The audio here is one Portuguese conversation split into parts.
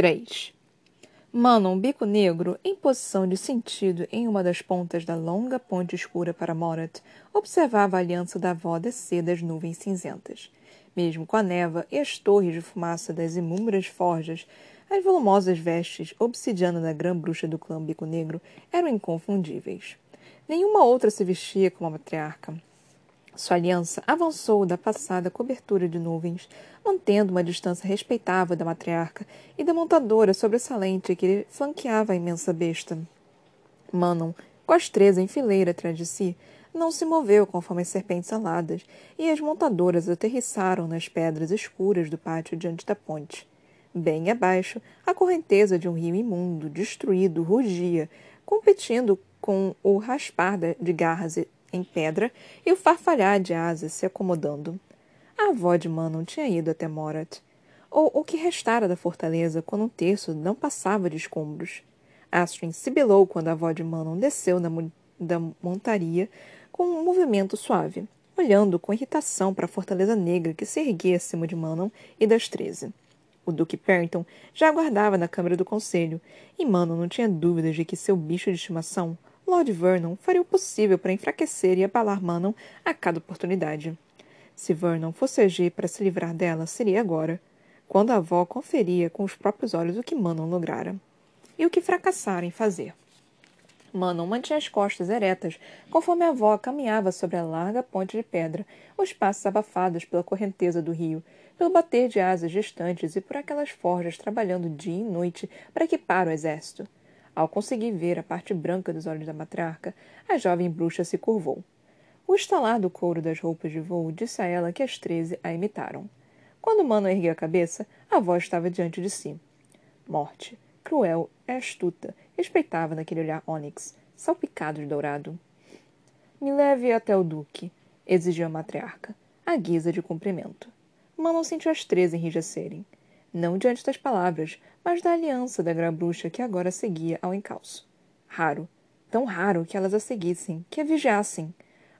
3. Manon, bico negro, em posição de sentido em uma das pontas da longa ponte escura para Morat, observava a aliança da avó descer das nuvens cinzentas. Mesmo com a neva e as torres de fumaça das inúmeras forjas, as volumosas vestes obsidiana da grã-bruxa do clã Bico Negro eram inconfundíveis. Nenhuma outra se vestia como a matriarca. Sua aliança avançou da passada cobertura de nuvens, mantendo uma distância respeitável da matriarca e da montadora sobressalente que flanqueava a imensa besta. Manon, com as três em fileira atrás de si, não se moveu conforme as serpentes aladas, e as montadoras aterrissaram nas pedras escuras do pátio diante da ponte. Bem abaixo, a correnteza de um rio imundo, destruído, rugia, competindo com o raspar de garras em pedra e o farfalhar de asas se acomodando. A avó de Manon tinha ido até Morat, ou o que restara da fortaleza quando um terço não passava de escombros. Astrid sibilou quando a avó de Manon desceu da montaria com um movimento suave, olhando com irritação para a fortaleza negra que se erguia acima de Manon e das treze. O Duque Perrington já aguardava na Câmara do Conselho, e Manon não tinha dúvidas de que seu bicho de estimação, Lord Vernon, faria o possível para enfraquecer e abalar Manon a cada oportunidade. Se Vernon fosse agir para se livrar dela, seria agora, quando a avó conferia com os próprios olhos o que Manon lograra. E o que fracassara em fazer. Manon mantinha as costas eretas, conforme a avó caminhava sobre a larga ponte de pedra, os passos abafados pela correnteza do rio, pelo bater de asas distantes e por aquelas forjas trabalhando dia e noite para equipar o exército. Ao conseguir ver a parte branca dos olhos da matriarca, a jovem bruxa se curvou. O estalar do couro das roupas de voo disse a ela que as treze a imitaram. Quando Mano ergueu a cabeça, a voz estava diante de si. Morte, cruel e astuta, respeitava naquele olhar ônix, salpicado de dourado. Me leve até o duque, exigiu a matriarca, à guisa de cumprimento. Manon sentiu as três enrijecerem. Não diante das palavras, mas da aliança da grã-bruxa que agora seguia ao encalço. Raro, tão raro que elas a seguissem, que a vigiassem.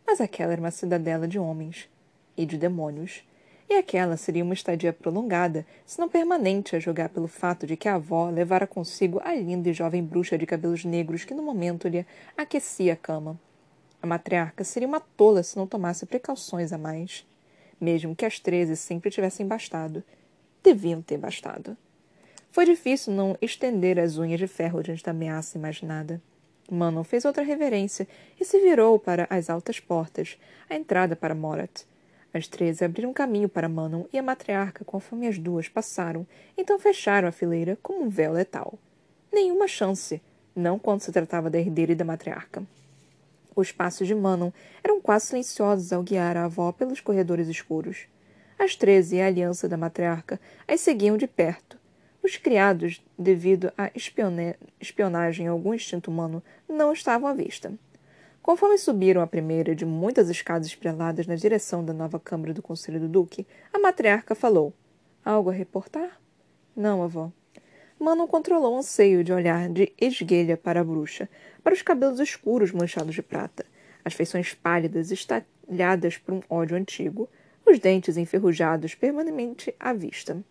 Mas aquela era uma cidadela de homens e de demônios. E aquela seria uma estadia prolongada, se não permanente, a julgar pelo fato de que a avó levara consigo a linda e jovem bruxa de cabelos negros que no momento lhe aquecia a cama. A matriarca seria uma tola se não tomasse precauções a mais mesmo que as treze sempre tivessem bastado. Deviam ter bastado. Foi difícil não estender as unhas de ferro diante da ameaça imaginada. Manon fez outra reverência e se virou para as altas portas, a entrada para Morat. As treze abriram caminho para Manon e a matriarca, conforme as duas passaram, então fecharam a fileira como um véu letal. Nenhuma chance, não quando se tratava da herdeira e da matriarca. Os passos de Manon eram quase silenciosos ao guiar a avó pelos corredores escuros. As treze e a aliança da matriarca as seguiam de perto. Os criados, devido à espionagem a algum instinto humano, não estavam à vista. Conforme subiram a primeira de muitas escadas estreladas na direção da nova Câmara do Conselho do Duque, a matriarca falou: Algo a reportar? Não, avó. Manon controlou o anseio de olhar de esguelha para a bruxa, para os cabelos escuros manchados de prata, as feições pálidas estalhadas por um ódio antigo, os dentes enferrujados permanentemente à vista.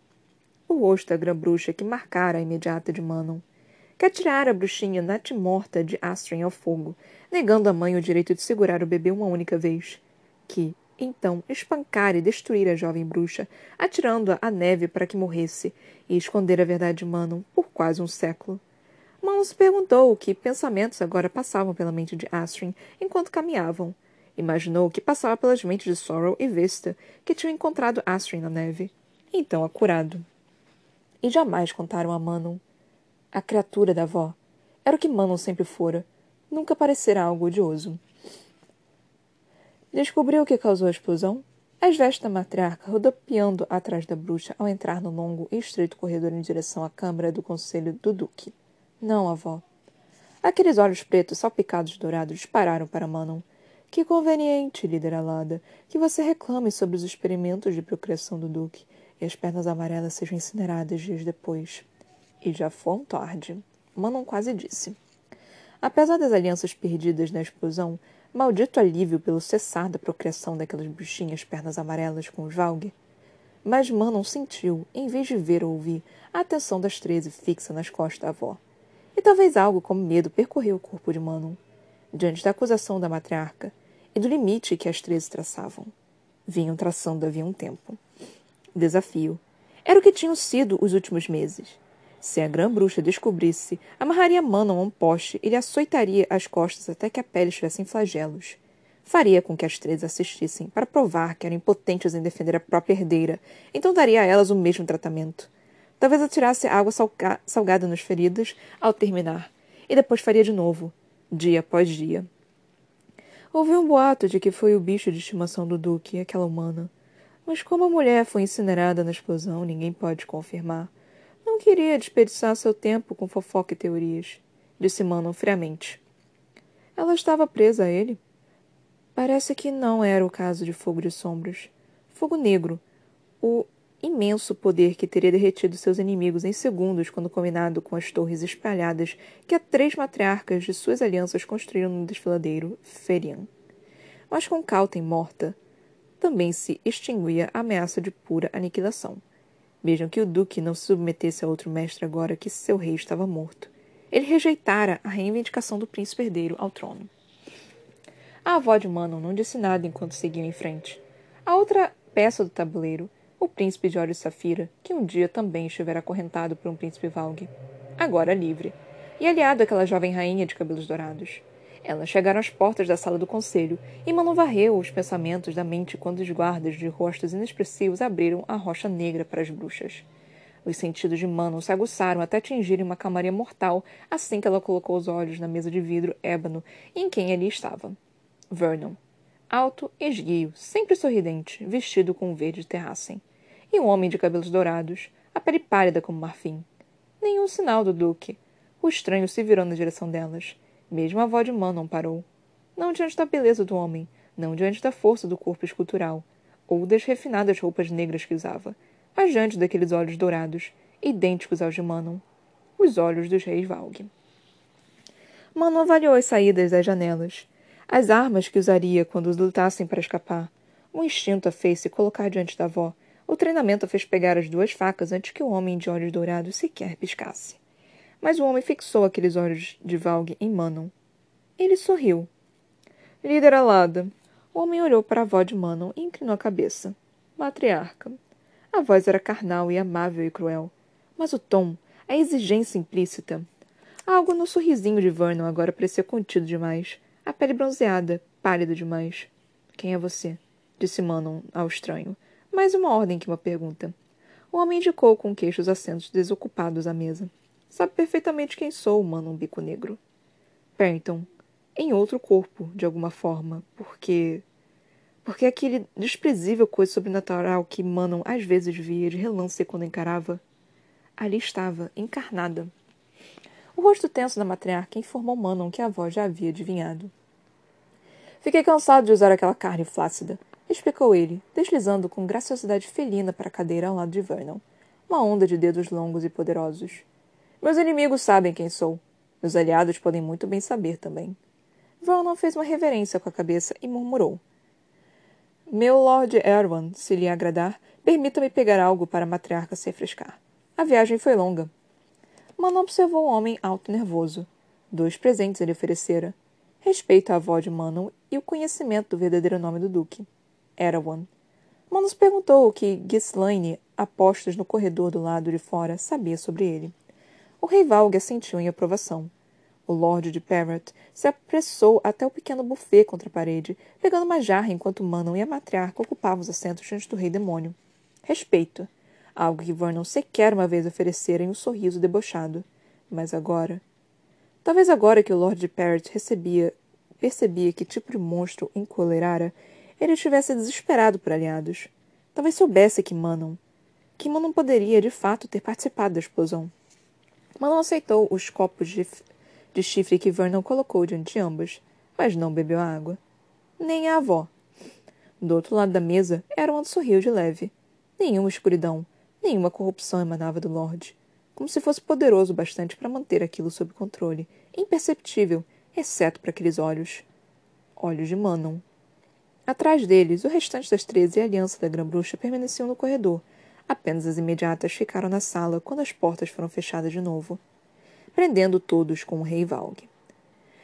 O rosto da grã-bruxa que marcara a imediata de Manon, que atirara a bruxinha natimorta de Astrid ao fogo, negando à mãe o direito de segurar o bebê uma única vez, que, então espancar e destruir a jovem bruxa, atirando-a à neve para que morresse, e esconder a verdade de Manon por quase um século. Manon se perguntou que pensamentos agora passavam pela mente de Astrid enquanto caminhavam. Imaginou o que passava pelas mentes de Sorrow e Vesta, que tinham encontrado Astrid na neve. Então a curado. E jamais contaram a Manon. A criatura da avó. Era o que Manon sempre fora. Nunca parecerá algo odioso. Descobriu o que causou a explosão? As vestes da matriarca rodopiando atrás da bruxa ao entrar no longo e estreito corredor em direção à câmara do conselho do duque. Não, avó. Aqueles olhos pretos salpicados de dourado dispararam para Manon. Que conveniente, líder alada, que você reclame sobre os experimentos de procriação do duque e as pernas amarelas sejam incineradas dias depois. E já foi tarde. Manon quase disse. Apesar das alianças perdidas na explosão, Maldito alívio pelo cessar da procriação daquelas bruxinhas pernas amarelas com os Valg. Mas Manon sentiu, em vez de ver ou ouvir, a atenção das treze fixa nas costas da avó. E talvez algo como medo percorreu o corpo de Manon, diante da acusação da matriarca e do limite que as treze traçavam. Vinham traçando havia um tempo. Desafio. Era o que tinham sido os últimos meses. Se a grã-bruxa descobrisse, amarraria Manon a um poste e lhe açoitaria as costas até que a pele estivesse em flagelos. Faria com que as três assistissem para provar que eram impotentes em defender a própria herdeira, então daria a elas o mesmo tratamento. Talvez atirasse água salga salgada nas feridas ao terminar, e depois faria de novo, dia após dia. Houve um boato de que foi o bicho de estimação do Duque, aquela humana. Mas como a mulher foi incinerada na explosão, ninguém pode confirmar. Não queria desperdiçar seu tempo com fofoca e teorias, disse Manon friamente. Ela estava presa a ele? Parece que não era o caso de Fogo de Sombras. Fogo Negro, o imenso poder que teria derretido seus inimigos em segundos quando combinado com as torres espalhadas que as três matriarcas de suas alianças construíram no desfiladeiro Ferian. Mas com Calten morta, também se extinguia a ameaça de pura aniquilação. Mesmo que o duque não se submetesse a outro mestre agora que seu rei estava morto. Ele rejeitara a reivindicação do príncipe herdeiro ao trono. A avó de Manon não disse nada enquanto seguiam em frente. A outra peça do tabuleiro, o príncipe de olhos safira, que um dia também estivera acorrentado por um príncipe valgue, agora livre, e aliado àquela jovem rainha de cabelos dourados. Elas chegaram às portas da sala do conselho e Manon varreu os pensamentos da mente quando os guardas de rostos inexpressivos abriram a rocha negra para as bruxas. Os sentidos de Manon se aguçaram até atingirem uma camaria mortal assim que ela colocou os olhos na mesa de vidro ébano em quem ali estava. Vernon. Alto, esguio, sempre sorridente, vestido com um verde terrassem. E um homem de cabelos dourados, a pele pálida como marfim. Nenhum sinal do duque. O estranho se virou na direção delas. Mesmo a avó de Manon parou. Não diante da beleza do homem, não diante da força do corpo escultural, ou das refinadas roupas negras que usava, mas diante daqueles olhos dourados, idênticos aos de Manon, os olhos dos reis Valgue. Manon avaliou as saídas das janelas, as armas que usaria quando lutassem para escapar. O instinto a fez se colocar diante da avó. O treinamento fez pegar as duas facas antes que o homem de olhos dourados sequer piscasse mas o homem fixou aqueles olhos de Valg em Manon. Ele sorriu. Líder alada. O homem olhou para a avó de Manon e inclinou a cabeça. Matriarca. A voz era carnal e amável e cruel, mas o tom, a exigência implícita. Algo no sorrisinho de Vernon agora parecia contido demais. A pele bronzeada, pálida demais. Quem é você? disse Manon ao estranho. Mais uma ordem que uma pergunta. O homem indicou com queixos assentos desocupados à mesa. Sabe perfeitamente quem sou, mano, um bico negro. Perton, em outro corpo, de alguma forma, porque. Porque aquele desprezível coisa sobrenatural que Manon às vezes via de relance quando encarava, ali estava, encarnada. O rosto tenso da matriarca informou Manon que a avó já havia adivinhado. Fiquei cansado de usar aquela carne flácida, explicou ele, deslizando com graciosidade felina para a cadeira ao lado de Vernon, uma onda de dedos longos e poderosos. Meus inimigos sabem quem sou. Meus aliados podem muito bem saber também. Vernon fez uma reverência com a cabeça e murmurou. Meu Lord Erwan, se lhe agradar, permita-me pegar algo para a matriarca se refrescar. A viagem foi longa. Manon observou um homem alto e nervoso. Dois presentes ele oferecera. Respeito à avó de Manon e o conhecimento do verdadeiro nome do duque. Erwan. Manon se perguntou o que Ghislaine, apostos no corredor do lado de fora, sabia sobre ele. O rei Valg assentiu em aprovação. O Lord de Parrot se apressou até o pequeno buffet contra a parede, pegando uma jarra enquanto Manon e a matriarca ocupavam os assentos diante do rei demônio. Respeito. Algo que Vernon sequer uma vez oferecera em um sorriso debochado. Mas agora... Talvez agora que o Lord de Parrot recebia, percebia que tipo de monstro encolerara, ele estivesse desesperado por aliados. Talvez soubesse que Manon... Que Manon poderia, de fato, ter participado da explosão. Manon aceitou os copos de, de chifre que Vernon colocou diante de ambos, mas não bebeu água. Nem a avó. Do outro lado da mesa era um sorriu de leve. Nenhuma escuridão, nenhuma corrupção emanava do Lorde, como se fosse poderoso bastante para manter aquilo sob controle, imperceptível, exceto para aqueles olhos. Olhos de Manon. Atrás deles, o restante das treze e a aliança da Grã-Bruxa permaneciam no corredor, Apenas as imediatas ficaram na sala quando as portas foram fechadas de novo, prendendo todos com o rei Valg.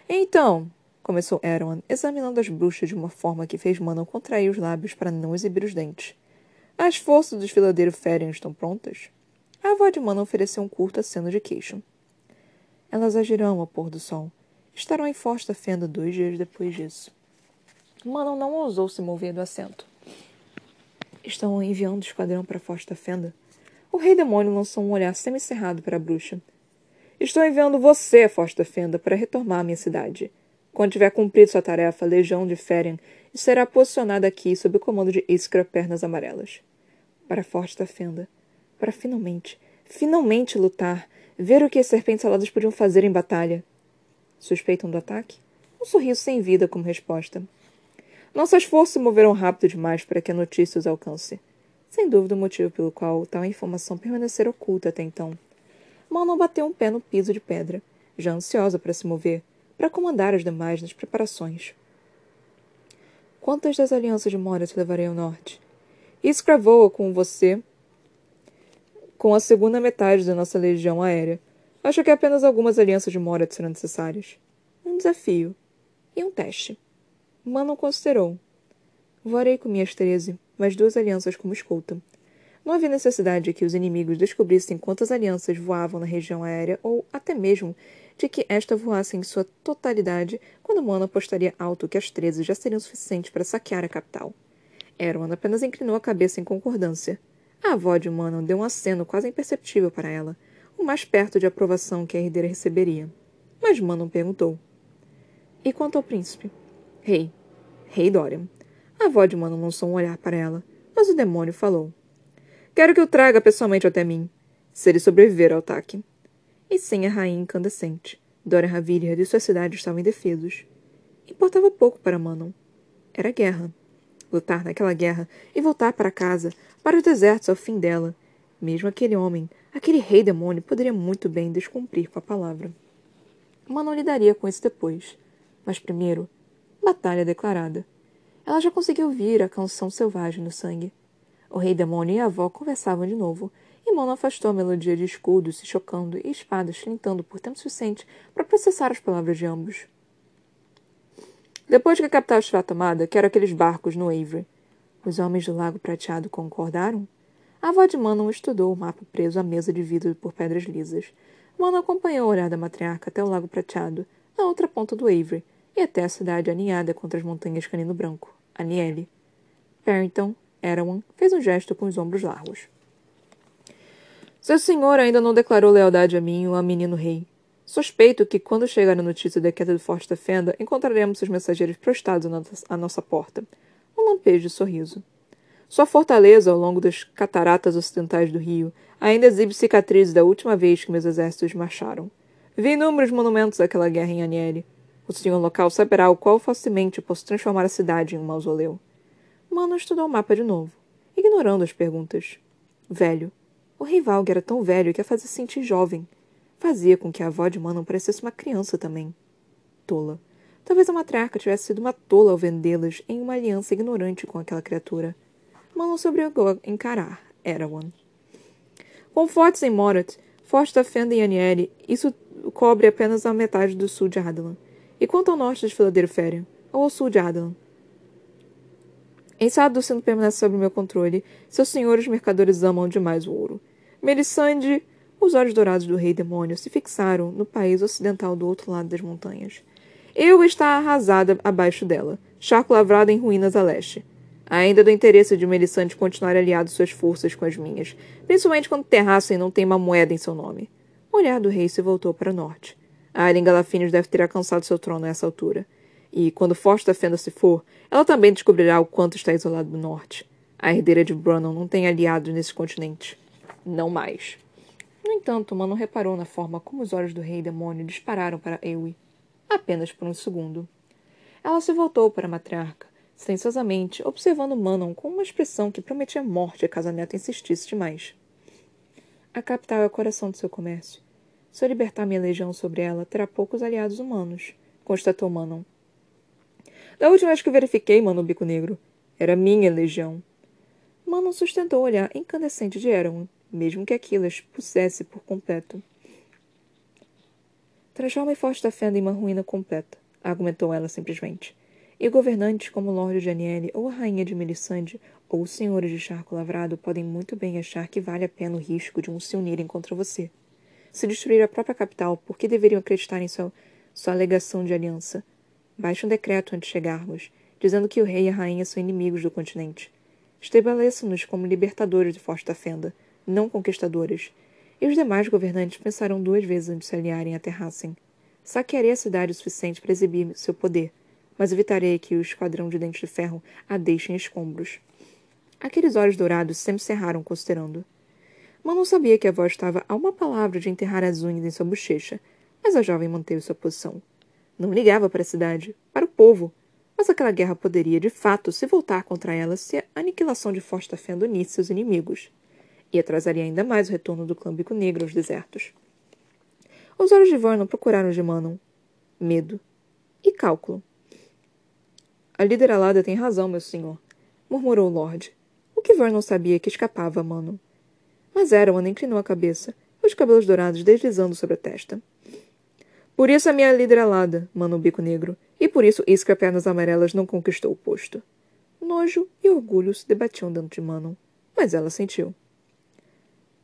Então, começou Erwan, examinando as bruxas de uma forma que fez Manon contrair os lábios para não exibir os dentes. As forças do desfiladeiro Ferian estão prontas? A avó de Manon ofereceu um curto aceno de queixo. Elas agirão ao pôr do sol. Estarão em Forte da Fenda dois dias depois disso. Manon não ousou se mover do assento. Estão enviando o esquadrão para Forte da Fenda? O rei demônio lançou um olhar semicerrado para a bruxa. Estou enviando você, Forte da Fenda, para retomar a minha cidade. Quando tiver cumprido sua tarefa, a Legião de Feren será posicionada aqui sob o comando de Iskra Pernas Amarelas. Para Forte da Fenda. Para finalmente, finalmente lutar, ver o que as serpentes aladas podiam fazer em batalha. Suspeitam do ataque? Um sorriso sem vida como resposta. Nossas forças se moveram rápido demais para que a notícia os alcance. Sem dúvida o motivo pelo qual tal informação permanecera oculta até então. Mal bateu um pé no piso de pedra, já ansiosa para se mover, para comandar as demais nas preparações. Quantas das alianças de Moritz levarei ao norte? Escravou-a com você com a segunda metade da nossa legião aérea. Acho que apenas algumas alianças de Moritz serão necessárias. Um desafio. E um teste. Manon considerou. Voarei com minhas treze, mais duas alianças como escolta. Não havia necessidade de que os inimigos descobrissem quantas alianças voavam na região aérea ou até mesmo de que esta voasse em sua totalidade quando Mona apostaria alto que as treze já seriam suficientes para saquear a capital. Erwan apenas inclinou a cabeça em concordância. A avó de Manon deu um aceno quase imperceptível para ela, o mais perto de aprovação que a herdeira receberia. Mas Manon perguntou. E quanto ao príncipe? Rei. Rei Dorian. A avó de Manon lançou um olhar para ela, mas o demônio falou. Quero que o traga pessoalmente até mim, se ele sobreviver ao ataque. E sem a rainha incandescente, Dora Ravilha e sua cidade estavam indefesos. Importava pouco para Manon. Era guerra. Lutar naquela guerra e voltar para casa, para os desertos ao fim dela. Mesmo aquele homem, aquele rei demônio, poderia muito bem descumprir com a palavra. Manon lidaria com isso depois. Mas primeiro, batalha declarada. Ela já conseguiu ouvir a canção selvagem no sangue. O rei demônio e a avó conversavam de novo, e Mono afastou a melodia de escudos se chocando e espadas flintando por tempo suficiente para processar as palavras de ambos. Depois que a capital estiver tomada, quero aqueles barcos no Avery. Os homens do Lago Prateado concordaram? A avó de Manon estudou o mapa preso à mesa de vidro por pedras lisas. Manon acompanhou o olhar da matriarca até o Lago Prateado, na outra ponta do Avery, e até a cidade aninhada contra as montanhas Canino Branco, Aniele. Parrington Erawan fez um gesto com os ombros largos. Seu senhor ainda não declarou lealdade a mim ou a menino rei. Suspeito que, quando chegar a notícia da queda do Forte da Fenda, encontraremos seus mensageiros prostrados à nossa porta. Um lampejo de sorriso. Sua fortaleza, ao longo das cataratas ocidentais do rio, ainda exibe cicatrizes da última vez que meus exércitos marcharam. Vi inúmeros monumentos daquela guerra em Aniele. O senhor local saberá o qual facilmente posso transformar a cidade em um mausoleu. Mano estudou o mapa de novo, ignorando as perguntas. Velho. O rei Valg era tão velho que a fazia sentir jovem. Fazia com que a avó de Manon parecesse uma criança também. Tola. Talvez a matriarca tivesse sido uma tola ao vendê-las em uma aliança ignorante com aquela criatura. Manon se obrigou a encarar Erawan. Com fortes em Morat, forte da Fenda em Aniere, isso cobre apenas a metade do sul de Adalan. E quanto ao norte de Filadeiro Férian, ou ao sul de Adalan? Ensado sendo permanece sob meu controle, seus senhores mercadores amam demais o ouro. Melisande, os olhos dourados do rei demônio se fixaram no país ocidental do outro lado das montanhas. Eu está arrasada abaixo dela, charco lavrado em ruínas a leste. Ainda do interesse de Melisande continuar aliado suas forças com as minhas, principalmente quando Terrassen não tem uma moeda em seu nome. O olhar do rei se voltou para o norte. Aileen Galafinios deve ter alcançado seu trono a essa altura. E, quando Forte da Fenda se for, ela também descobrirá o quanto está isolado do norte. A herdeira de Brannon não tem aliados nesse continente. Não mais. No entanto, Manon reparou na forma como os olhos do rei demônio dispararam para Ewi. Apenas por um segundo. Ela se voltou para a matriarca, silenciosamente, observando Manon com uma expressão que prometia morte caso a neta insistisse demais. A capital é o coração do seu comércio. Se eu libertar minha legião sobre ela, terá poucos aliados humanos, constatou Manon. Da última vez que verifiquei, mano, bico negro. Era minha legião. Manon sustentou o olhar incandescente de Erawan, mesmo que aquilo a expusesse por completo. Transforme Forte da Fenda em uma ruína completa, argumentou ela simplesmente. E governantes como o Lorde de Aniele, ou a Rainha de Melisande, ou os Senhores de Charco Lavrado podem muito bem achar que vale a pena o risco de um se unirem contra você. Se destruir a própria capital, por que deveriam acreditar em sua, sua alegação de aliança? Baixe um decreto antes de chegarmos, dizendo que o rei e a rainha são inimigos do continente. Estabeleça-nos como libertadores do Forte da Fenda, não conquistadores, e os demais governantes pensarão duas vezes antes de se aliarem a Terrassen. Saquearei a cidade o suficiente para exibir seu poder, mas evitarei que o esquadrão de dentes de ferro a deixe em escombros. Aqueles olhos dourados sempre cerraram considerando. Mas não sabia que a voz estava a uma palavra de enterrar as unhas em sua bochecha, mas a jovem manteve sua posição. Não ligava para a cidade, para o povo, mas aquela guerra poderia, de fato, se voltar contra ela se a aniquilação de Forte Fenda unisse seus inimigos e atrasaria ainda mais o retorno do clã Bico Negro aos desertos. Os olhos de Vernon procuraram de Manon. Medo. E cálculo. A líder alada tem razão, meu senhor, murmurou o Lorde. O que Vernon sabia que escapava a Manon. Mas Erwan inclinou a cabeça, os cabelos dourados deslizando sobre a testa. Por isso a minha líder alada, Manon Bico Negro, e por isso Isca Pernas Amarelas não conquistou o posto. Nojo e orgulho se debatiam dentro de Manon, mas ela sentiu.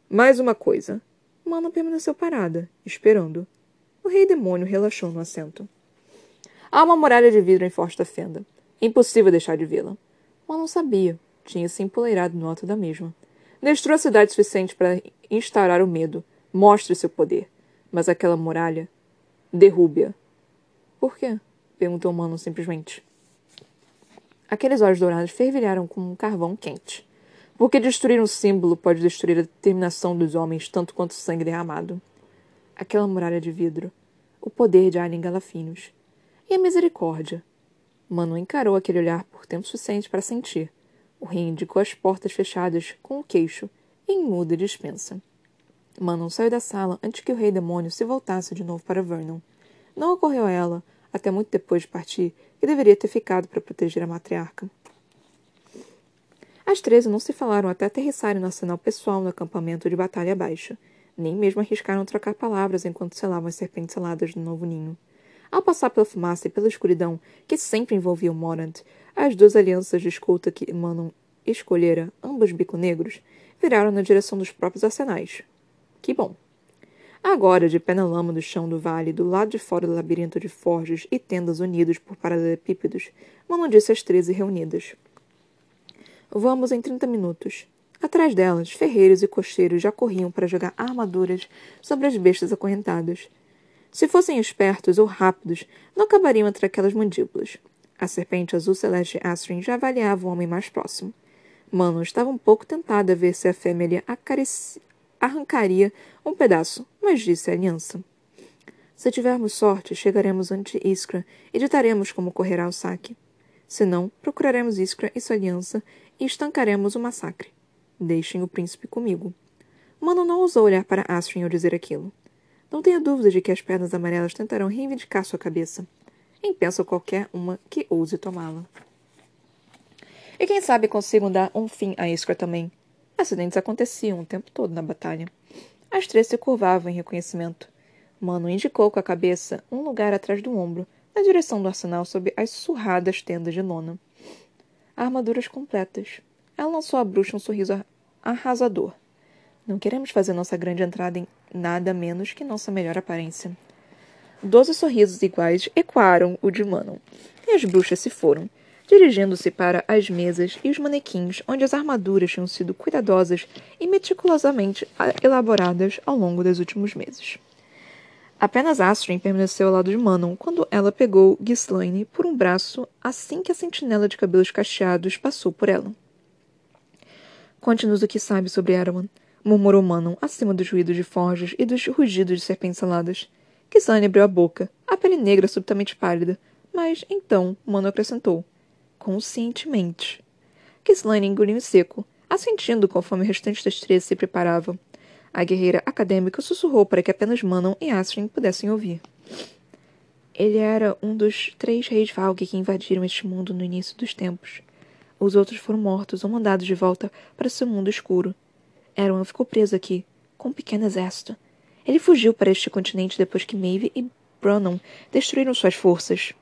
Mais uma coisa. Mana permaneceu parada, esperando. O rei demônio relaxou no assento. Há uma muralha de vidro em Forte da Fenda. Impossível deixar de vê-la. Mana não sabia. Tinha se empoleirado no alto da mesma. Destrua a cidade suficiente para instaurar o medo. Mostre seu poder. Mas aquela muralha. Derrube-a. Por quê? perguntou Mano simplesmente. Aqueles olhos dourados fervilharam como um carvão quente. Porque destruir um símbolo pode destruir a determinação dos homens tanto quanto o sangue derramado. Aquela muralha de vidro. O poder de Alien Galafinos. E a misericórdia. Mano encarou aquele olhar por tempo suficiente para sentir. O rei indicou as portas fechadas com o queixo, em muda dispensa. Manon saiu da sala antes que o rei demônio se voltasse de novo para Vernon. Não ocorreu a ela, até muito depois de partir, que deveria ter ficado para proteger a matriarca. As treze não se falaram até aterrissarem no arsenal pessoal no acampamento de batalha abaixo. Nem mesmo arriscaram trocar palavras enquanto selavam as serpentes seladas do novo ninho. Ao passar pela fumaça e pela escuridão que sempre envolvia o Morant, as duas alianças de escolta que Manon escolhera, ambos bico negros, viraram na direção dos próprios arsenais. Que bom! Agora, de pé na lama do chão do vale, do lado de fora do labirinto de forjas e tendas unidos por paralelepípedos, Manon disse às treze reunidas. Vamos em trinta minutos. Atrás delas, ferreiros e cocheiros já corriam para jogar armaduras sobre as bestas acorrentadas. Se fossem espertos ou rápidos, não acabariam entre aquelas mandíbulas. A serpente azul celeste Astrin já avaliava o homem mais próximo. Mano estava um pouco tentada a ver se a fêmea arrancaria um pedaço, mas disse a aliança. Se tivermos sorte, chegaremos ante Iskra e ditaremos como correrá o saque. Se não, procuraremos Iskra e sua aliança e estancaremos o massacre. Deixem o príncipe comigo. Mano não ousou olhar para Astrid ao dizer aquilo. Não tenha dúvida de que as pernas amarelas tentarão reivindicar sua cabeça. Impensa qualquer uma que ouse tomá-la. E quem sabe consigam dar um fim a Iskra também. Acidentes aconteciam o tempo todo na batalha. As três se curvavam em reconhecimento. Mano indicou com a cabeça um lugar atrás do ombro, na direção do arsenal sob as surradas tendas de lona armaduras completas. Ela lançou à bruxa um sorriso arrasador. Não queremos fazer nossa grande entrada em nada menos que nossa melhor aparência. Doze sorrisos iguais ecoaram o de Manon, e as bruxas se foram, dirigindo-se para as mesas e os manequins onde as armaduras tinham sido cuidadosas e meticulosamente elaboradas ao longo dos últimos meses. Apenas Astrid permaneceu ao lado de Manon quando ela pegou Ghislaine por um braço assim que a sentinela de cabelos cacheados passou por ela. Conte-nos o que sabe sobre Erwan, murmurou Manon acima dos ruídos de forjas e dos rugidos de serpentes aladas. Ghislaine abriu a boca, a pele negra subitamente pálida, mas então Manon acrescentou, conscientemente. Ghislaine engoliu em seco, assentindo conforme o restante das três se preparavam. A guerreira acadêmica sussurrou para que apenas Manon e Astrid pudessem ouvir. Ele era um dos três reis Valg que invadiram este mundo no início dos tempos. Os outros foram mortos ou mandados de volta para seu mundo escuro. Erwan ficou preso aqui, com um pequeno exército. Ele fugiu para este continente depois que Maeve e Brannon destruíram suas forças.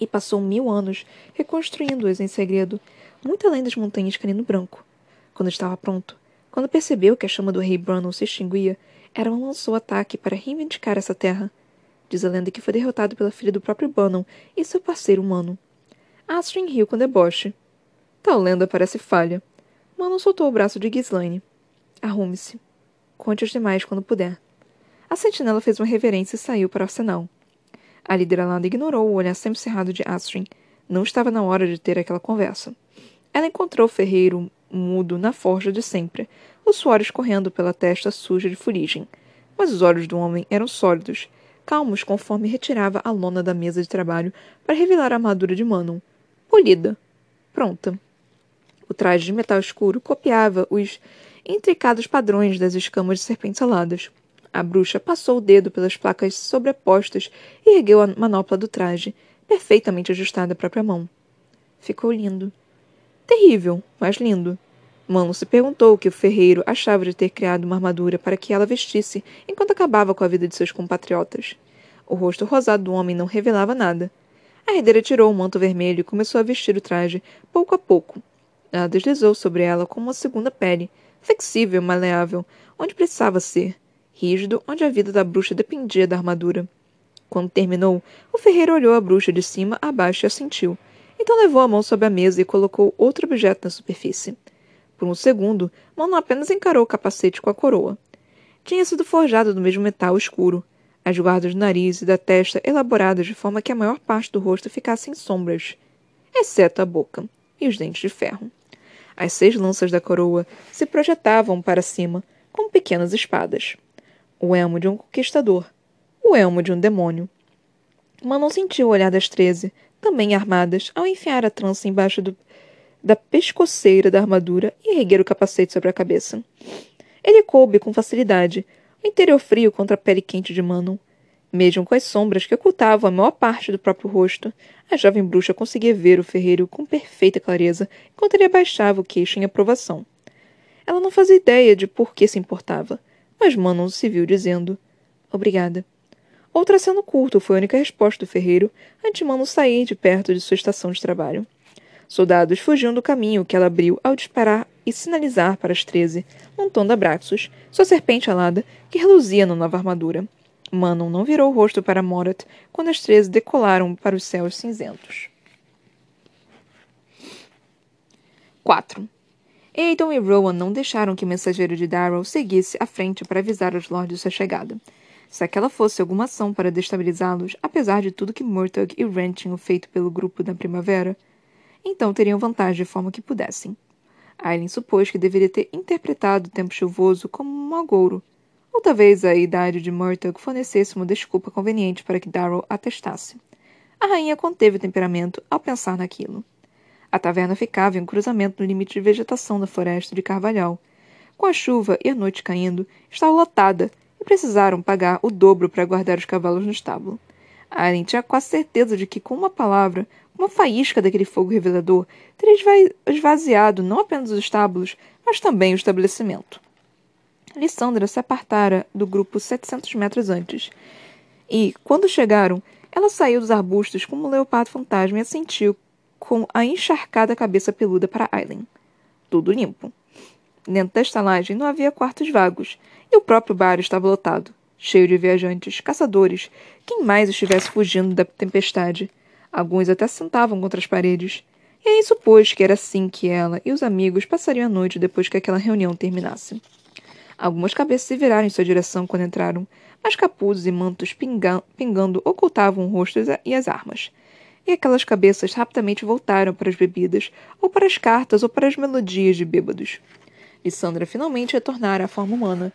E passou mil anos reconstruindo-as em segredo, muito além das montanhas Canino Branco. Quando estava pronto, quando percebeu que a chama do rei Brannon se extinguia, Erwan lançou ataque para reivindicar essa terra. Diz a lenda que foi derrotado pela filha do próprio Brannon e seu parceiro humano. Astrid riu com deboche. Tal lenda parece falha. Manon soltou o braço de Ghislaine. Arrume-se. Conte os demais quando puder. A sentinela fez uma reverência e saiu para o arsenal. A líder alada ignorou o olhar sempre cerrado de Astrid. Não estava na hora de ter aquela conversa. Ela encontrou o ferreiro mudo na forja de sempre, o suor escorrendo pela testa suja de fuligem. Mas os olhos do homem eram sólidos, calmos conforme retirava a lona da mesa de trabalho para revelar a armadura de Manon. Polida. Pronta. O traje de metal escuro copiava os intricados padrões das escamas de serpentes aladas. A bruxa passou o dedo pelas placas sobrepostas e ergueu a manopla do traje, perfeitamente ajustada à própria mão. Ficou lindo. Terrível, mas lindo. Mano se perguntou o que o ferreiro achava de ter criado uma armadura para que ela vestisse enquanto acabava com a vida de seus compatriotas. O rosto rosado do homem não revelava nada. A herdeira tirou o manto vermelho e começou a vestir o traje, pouco a pouco. Ela deslizou sobre ela como uma segunda pele, flexível, maleável, onde precisava ser, rígido, onde a vida da bruxa dependia da armadura. Quando terminou, o ferreiro olhou a bruxa de cima a baixo e assentiu. Então levou a mão sobre a mesa e colocou outro objeto na superfície. Por um segundo, Mono apenas encarou o capacete com a coroa. Tinha sido forjado do mesmo metal escuro, as guardas do nariz e da testa elaboradas de forma que a maior parte do rosto ficasse em sombras, exceto a boca e os dentes de ferro. As seis lanças da coroa se projetavam para cima, como pequenas espadas. O elmo de um conquistador, o elmo de um demônio. Manon sentiu o olhar das treze, também armadas, ao enfiar a trança embaixo do, da pescoceira da armadura e erguer o capacete sobre a cabeça. Ele coube com facilidade, o interior frio contra a pele quente de Manon. Mesmo com as sombras que ocultavam a maior parte do próprio rosto, a jovem bruxa conseguia ver o ferreiro com perfeita clareza enquanto ele abaixava o queixo em aprovação. Ela não fazia ideia de por que se importava, mas Manon se viu dizendo: Obrigada. Outro aceno curto foi a única resposta do ferreiro antes de Mano sair de perto de sua estação de trabalho. Soldados fugiam do caminho que ela abriu ao disparar e sinalizar para as treze, montando Abraxos, sua serpente alada, que reluzia na nova armadura. Manon não virou o rosto para Morat quando as treze decolaram para os céus cinzentos. 4. Aidan e Rowan não deixaram que o mensageiro de Darrow seguisse à frente para avisar os lords sua chegada. Se aquela fosse alguma ação para destabilizá-los, apesar de tudo que Murtagh e Wren tinham feito pelo grupo da primavera, então teriam vantagem de forma que pudessem. Aileen supôs que deveria ter interpretado o tempo chuvoso como um agouro, ou talvez a idade de Murtagh fornecesse uma desculpa conveniente para que Darrow atestasse. A rainha conteve o temperamento ao pensar naquilo. A taverna ficava em um cruzamento no limite de vegetação da floresta de Carvalhal. Com a chuva e a noite caindo, estava lotada e precisaram pagar o dobro para guardar os cavalos no estábulo. Aileen tinha quase certeza de que, com uma palavra, uma faísca daquele fogo revelador, teria esvaziado não apenas os estábulos, mas também o estabelecimento. Lissandra se apartara do grupo setecentos metros antes. E, quando chegaram, ela saiu dos arbustos como um leopardo fantasma e assentiu com a encharcada cabeça peluda para Aileen. Tudo limpo. Dentro da estalagem não havia quartos vagos, e o próprio bar estava lotado, cheio de viajantes, caçadores, quem mais estivesse fugindo da tempestade. Alguns até sentavam contra as paredes. E aí supôs que era assim que ela e os amigos passariam a noite depois que aquela reunião terminasse. Algumas cabeças se viraram em sua direção quando entraram, mas capuzes e mantos pingando ocultavam o rosto e as armas. E aquelas cabeças rapidamente voltaram para as bebidas, ou para as cartas, ou para as melodias de bêbados. Lissandra finalmente retornara à forma humana,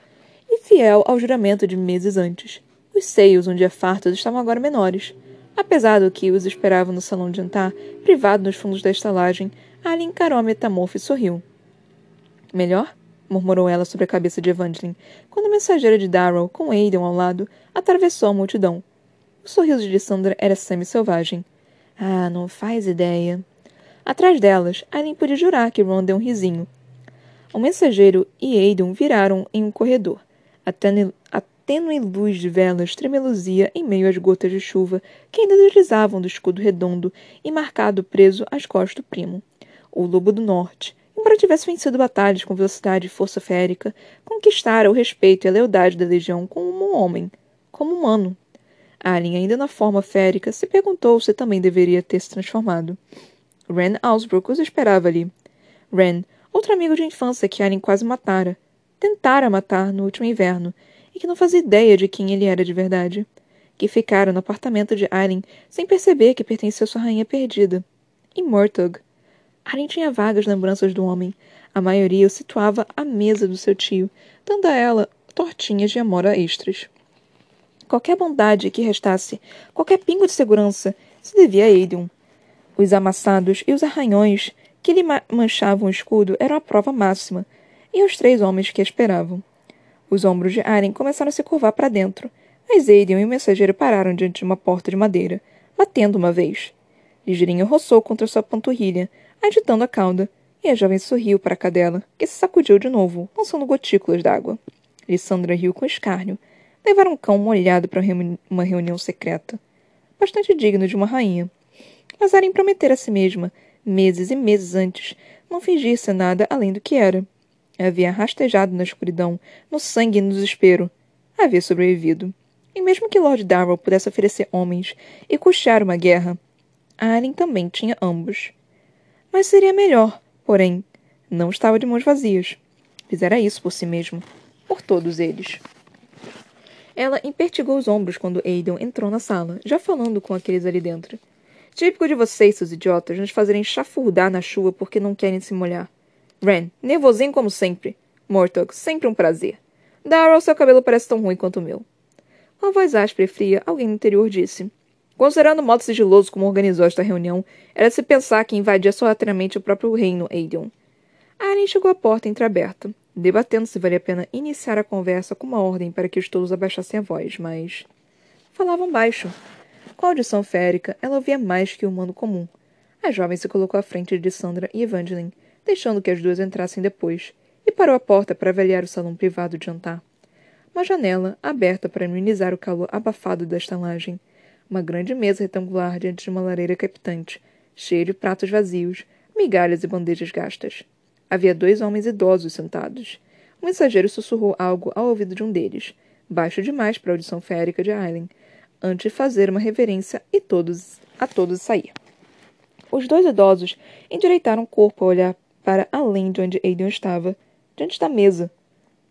e fiel ao juramento de meses antes. Os seios, um dia fartos, estavam agora menores. Apesar do que os esperava no salão de jantar, privado nos fundos da estalagem, Ali encarou a metamorfo e sorriu. Melhor? Murmurou ela sobre a cabeça de Evangeline, quando a mensageira de Darrow, com Aidan ao lado, atravessou a multidão. O sorriso de Lissandra era semi-selvagem. Ah, não faz ideia. Atrás delas, Aileen podia jurar que Ron deu um risinho. O mensageiro e Aidan viraram em um corredor. A tênue, a tênue luz de velas tremeluzia em meio às gotas de chuva que ainda deslizavam do escudo redondo e marcado preso às costas do primo. O lobo do norte, embora tivesse vencido batalhas com velocidade e força férica, conquistara o respeito e a lealdade da legião como um homem, como humano. Alien, ainda na forma férica, se perguntou se também deveria ter se transformado. Ren Ausbrook os esperava ali. Ren, outro amigo de infância que Alien quase matara, tentara matar no último inverno, e que não fazia ideia de quem ele era de verdade. Que ficara no apartamento de Alien sem perceber que pertencia à sua rainha perdida. E Mortug. Alien tinha vagas lembranças do homem. A maioria o situava à mesa do seu tio, dando a ela tortinhas de amora extras. Qualquer bondade que restasse, qualquer pingo de segurança, se devia a Aiden. Os amassados e os arranhões que lhe manchavam o escudo eram a prova máxima, e os três homens que a esperavam. Os ombros de Aren começaram a se curvar para dentro, mas Aiden e o mensageiro pararam diante de uma porta de madeira, batendo uma vez. Ligeirinho roçou contra sua panturrilha, agitando a cauda, e a jovem sorriu para a cadela, que se sacudiu de novo, lançando gotículas d'água. Lissandra riu com escárnio. Levaram um cão molhado para uma reunião secreta. Bastante digno de uma rainha. Mas Aren prometera a si mesma, meses e meses antes, não fingir ser nada além do que era. Havia rastejado na escuridão, no sangue e no desespero. Havia sobrevivido. E mesmo que Lord Darrell pudesse oferecer homens e custear uma guerra, Aren também tinha ambos. Mas seria melhor, porém, não estava de mãos vazias. Fizera isso por si mesmo, por todos eles. Ela impertigou os ombros quando Aidan entrou na sala, já falando com aqueles ali dentro. Típico de vocês, seus idiotas, nos fazerem chafurdar na chuva porque não querem se molhar. Ren, nervosinho como sempre. Mortog, sempre um prazer. Darrell, seu cabelo parece tão ruim quanto o meu. Com a voz áspera e fria, alguém no interior disse. Considerando o modo sigiloso como organizou esta reunião, era se pensar que invadia sorrateiramente o próprio reino Aidan. Aren chegou à porta entreaberta, debatendo se valia a pena iniciar a conversa com uma ordem para que os todos abaixassem a voz, mas. Falavam baixo, com a audição férica, ela ouvia mais que o humano comum. A jovem se colocou à frente de Sandra e Evangeline, deixando que as duas entrassem depois, e parou à porta para avaliar o salão privado de jantar. Uma janela, aberta para amenizar o calor abafado da estalagem. Uma grande mesa retangular diante de uma lareira capitante, cheia de pratos vazios, migalhas e bandejas gastas. Havia dois homens idosos sentados. O mensageiro sussurrou algo ao ouvido de um deles, baixo demais para a audição férica de Aileen, antes de fazer uma reverência e todos a todos sair. Os dois idosos endireitaram o corpo a olhar para além de onde Aidan estava, diante da mesa,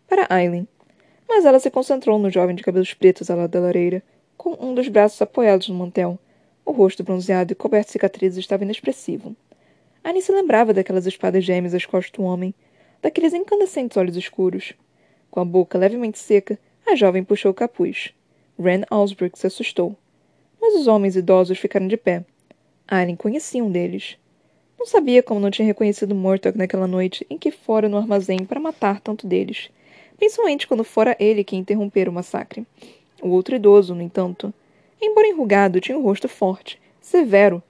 para Aileen. Mas ela se concentrou no jovem de cabelos pretos ao lado da lareira, com um dos braços apoiados no mantel. O rosto bronzeado e coberto de cicatrizes estava inexpressivo. Annie se lembrava daquelas espadas gêmeas às costas do homem, daqueles incandescentes olhos escuros. Com a boca levemente seca, a jovem puxou o capuz. Ren Osbrook se assustou. Mas os homens idosos ficaram de pé. Allen conhecia um deles. Não sabia como não tinha reconhecido Mortog naquela noite em que fora no armazém para matar tanto deles, principalmente quando fora ele quem interrompera o massacre. O outro idoso, no entanto, embora enrugado, tinha um rosto forte, severo,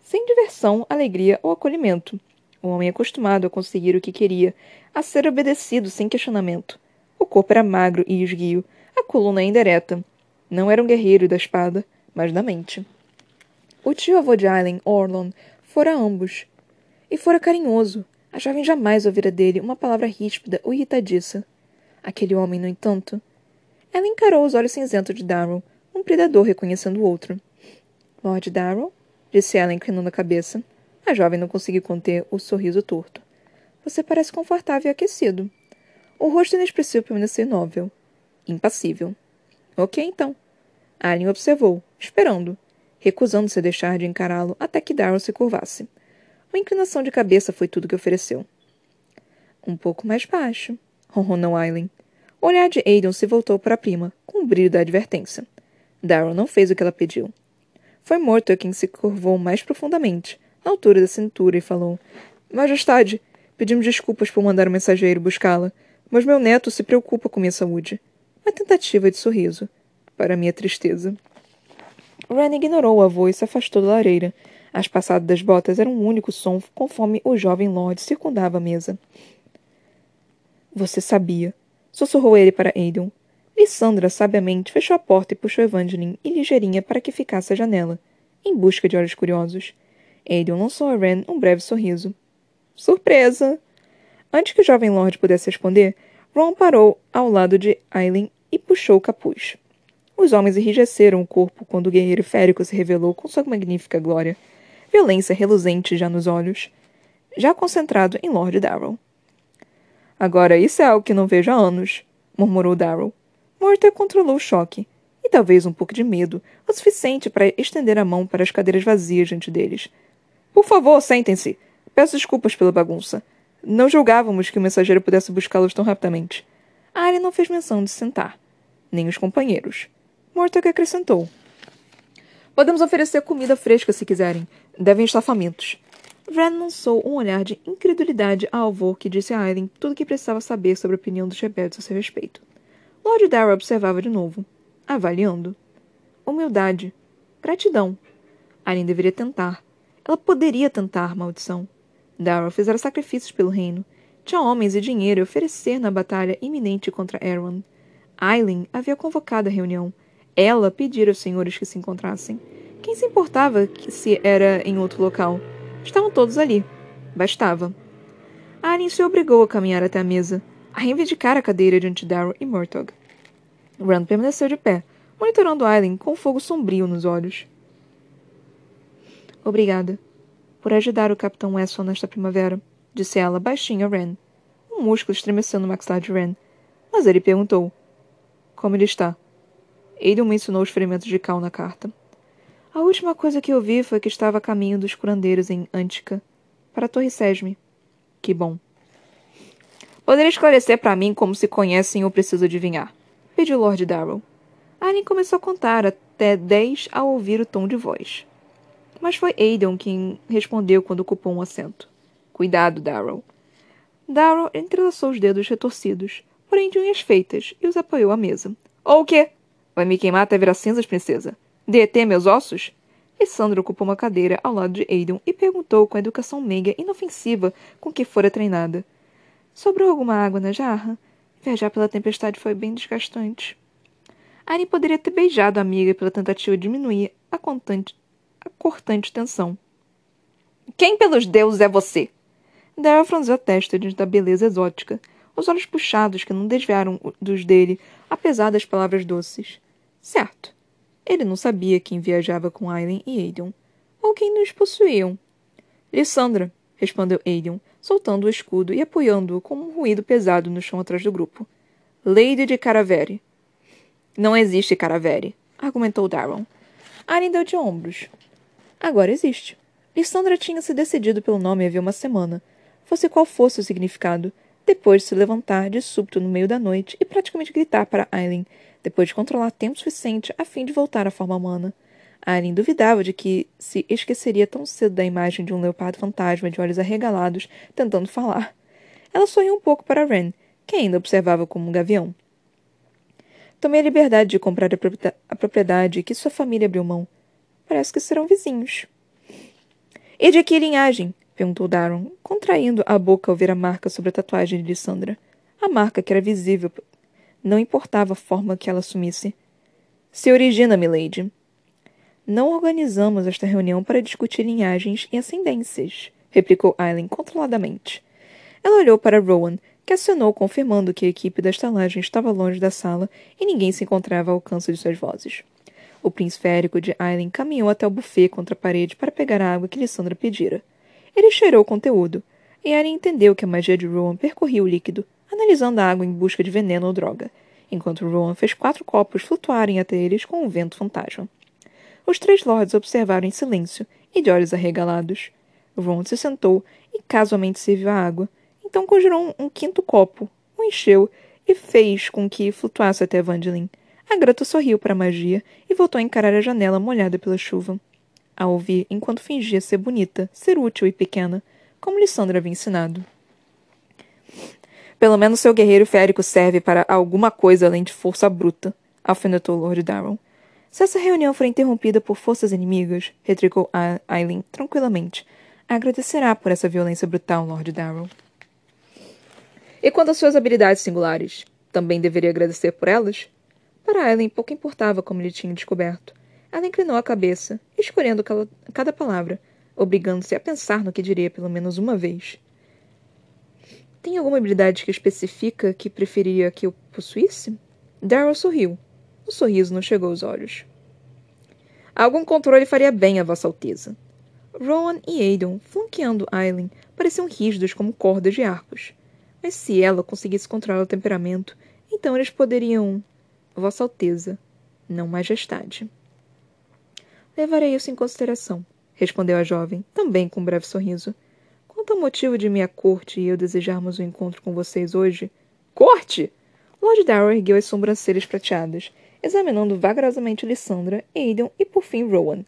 sem diversão, alegria ou acolhimento. O homem acostumado a conseguir o que queria, a ser obedecido sem questionamento. O corpo era magro e esguio, a coluna ainda ereta, não era um guerreiro da espada, mas da mente. O tio-avô de Aileen, Orlon, fora ambos. E fora carinhoso. A jovem jamais ouvira dele uma palavra ríspida ou irritadiça. Aquele homem, no entanto. Ela encarou os olhos cinzentos de Darrow, um predador reconhecendo o outro. Lord Darrow? disse ela, inclinando a cabeça. A jovem não conseguiu conter o sorriso torto. Você parece confortável e aquecido. O rosto inexpressivo permaneceu imóvel, impassível. Ok, então. Alien observou, esperando, recusando-se a deixar de encará-lo até que Darrow se curvasse. Uma inclinação de cabeça foi tudo que ofereceu. Um pouco mais baixo, ronronou Aileen. O olhar de Aidan se voltou para a prima, com o brilho da advertência. Darrow não fez o que ela pediu. Foi Morto quem se curvou mais profundamente, à altura da cintura, e falou: Majestade, pedimos desculpas por mandar o um mensageiro buscá-la, mas meu neto se preocupa com minha saúde uma tentativa de sorriso, para minha tristeza. Ren ignorou o avô e se afastou da lareira, As passadas das botas eram um único som conforme o jovem Lord circundava a mesa. Você sabia, sussurrou ele para Aiden. Lissandra sabiamente fechou a porta e puxou Evangeline e ligeirinha para que ficasse à janela, em busca de olhos curiosos. Aiden lançou a Ren um breve sorriso. Surpresa! Antes que o jovem Lord pudesse responder, Ron parou ao lado de Aileen e puxou o capuz. Os homens enrijeceram o corpo quando o guerreiro férico se revelou com sua magnífica glória, violência reluzente já nos olhos, já concentrado em Lord Darrow. Agora isso é algo que não vejo há anos, murmurou Darrow. Morta controlou o choque, e talvez um pouco de medo, o suficiente para estender a mão para as cadeiras vazias diante deles. Por favor, sentem-se. Peço desculpas pela bagunça. Não julgávamos que o mensageiro pudesse buscá-los tão rapidamente. Arya não fez menção de sentar, nem os companheiros. Mortag acrescentou. Podemos oferecer comida fresca se quiserem. Devem estar famintos. Vren lançou um olhar de incredulidade ao avô que disse a Aileen tudo o que precisava saber sobre a opinião dos rebeldes a seu respeito. Lord Darrow observava de novo, avaliando. Humildade. Gratidão. Aileen deveria tentar. Ela poderia tentar, maldição. Darrow fizera sacrifícios pelo reino. Tinha homens e dinheiro a oferecer na batalha iminente contra Erwan. Aileen havia convocado a reunião. Ela pedira aos senhores que se encontrassem. Quem se importava se era em outro local? Estavam todos ali. Bastava. Aileen se obrigou a caminhar até a mesa, a reivindicar a cadeira diante de Darrow e Murtog. Rand permaneceu de pé, monitorando Aileen com fogo sombrio nos olhos. Obrigada por ajudar o Capitão Wesson nesta primavera, disse ela baixinho a Ren. Um músculo estremeceu no maxilar de Ren. Mas ele perguntou: Como ele está? Aiden mencionou os ferimentos de Cal na carta. A última coisa que eu vi foi que estava a caminho dos curandeiros em Antica, para a Torre Sesme. Que bom. Poderia esclarecer para mim como se conhecem ou preciso adivinhar? Pediu Lord Darrow. Alien começou a contar até dez ao ouvir o tom de voz. Mas foi Aiden quem respondeu quando ocupou um assento. Cuidado, Darrow. Darrow entrelaçou os dedos retorcidos, porém de unhas feitas, e os apoiou à mesa. Ou o quê? Vai me queimar até virar cinzas, princesa? Derreter meus ossos? Lissandra ocupou uma cadeira ao lado de Aiden e perguntou com a educação meiga e inofensiva com que fora treinada. Sobrou alguma água na jarra? Viajar pela tempestade foi bem desgastante. Annie poderia ter beijado a amiga pela tentativa de diminuir a, contante, a cortante tensão. Quem pelos deuses é você? Daryl franziu a testa diante da beleza exótica, os olhos puxados que não desviaram dos dele, apesar das palavras doces. Certo. Ele não sabia quem viajava com Aileen e Aiden, ou quem nos possuíam. Lissandra, respondeu Aiden, soltando o escudo e apoiando-o com um ruído pesado no chão atrás do grupo. Lady de Caravere. Não existe Caravere, argumentou Darren. Aileen deu de ombros. Agora existe. Lissandra tinha se decidido pelo nome havia uma semana, fosse qual fosse o significado, depois de se levantar de súbito no meio da noite e praticamente gritar para Aileen, depois de controlar tempo suficiente a fim de voltar à forma humana. Aileen duvidava de que se esqueceria tão cedo da imagem de um leopardo fantasma de olhos arregalados tentando falar. Ela sorriu um pouco para Ren, que ainda observava como um gavião. Tomei a liberdade de comprar a propriedade que sua família abriu mão. Parece que serão vizinhos. E de que linhagem? perguntou Daron, contraindo a boca ao ver a marca sobre a tatuagem de Lissandra. A marca que era visível. Não importava a forma que ela assumisse. Se origina, milady. Não organizamos esta reunião para discutir linhagens e ascendências, replicou Aileen controladamente. Ela olhou para Rowan, que acionou confirmando que a equipe da estalagem estava longe da sala e ninguém se encontrava ao alcance de suas vozes. O príncipe férico de Aileen caminhou até o buffet contra a parede para pegar a água que Lissandra pedira. Ele cheirou o conteúdo, e Arya entendeu que a magia de Rowan percorria o líquido, analisando a água em busca de veneno ou droga, enquanto Rowan fez quatro copos flutuarem até eles com um vento fantasma. Os três lords observaram em silêncio e de olhos arregalados. Rowan se sentou e casualmente serviu a água, então conjurou um, um quinto copo, o encheu e fez com que flutuasse até Evangeline. A grata sorriu para a magia e voltou a encarar a janela molhada pela chuva a ouvir enquanto fingia ser bonita, ser útil e pequena, como Lissandra havia ensinado. Pelo menos seu guerreiro férico serve para alguma coisa além de força bruta, alfinetou Lord Darrow. Se essa reunião for interrompida por forças inimigas, retricou Aileen tranquilamente, agradecerá por essa violência brutal, Lord Darrow. E quanto às suas habilidades singulares, também deveria agradecer por elas? Para Aileen pouco importava como ele tinha descoberto. Ela inclinou a cabeça, escolhendo cada palavra, obrigando-se a pensar no que diria pelo menos uma vez. Tem alguma habilidade que especifica que preferiria que eu possuísse? Darrow sorriu. O sorriso não chegou aos olhos. Algum controle faria bem a Vossa Alteza. Rowan e Aidan, flanqueando Aileen, pareciam rígidos como cordas de arcos. Mas se ela conseguisse controlar o temperamento, então eles poderiam. Vossa Alteza, não Majestade. Levarei isso em consideração, respondeu a jovem, também com um breve sorriso. Quanto motivo de minha corte e eu desejarmos um encontro com vocês hoje. Corte! Lord Darrow ergueu as sobrancelhas prateadas, examinando vagarosamente Lissandra, Aidan e por fim Rowan.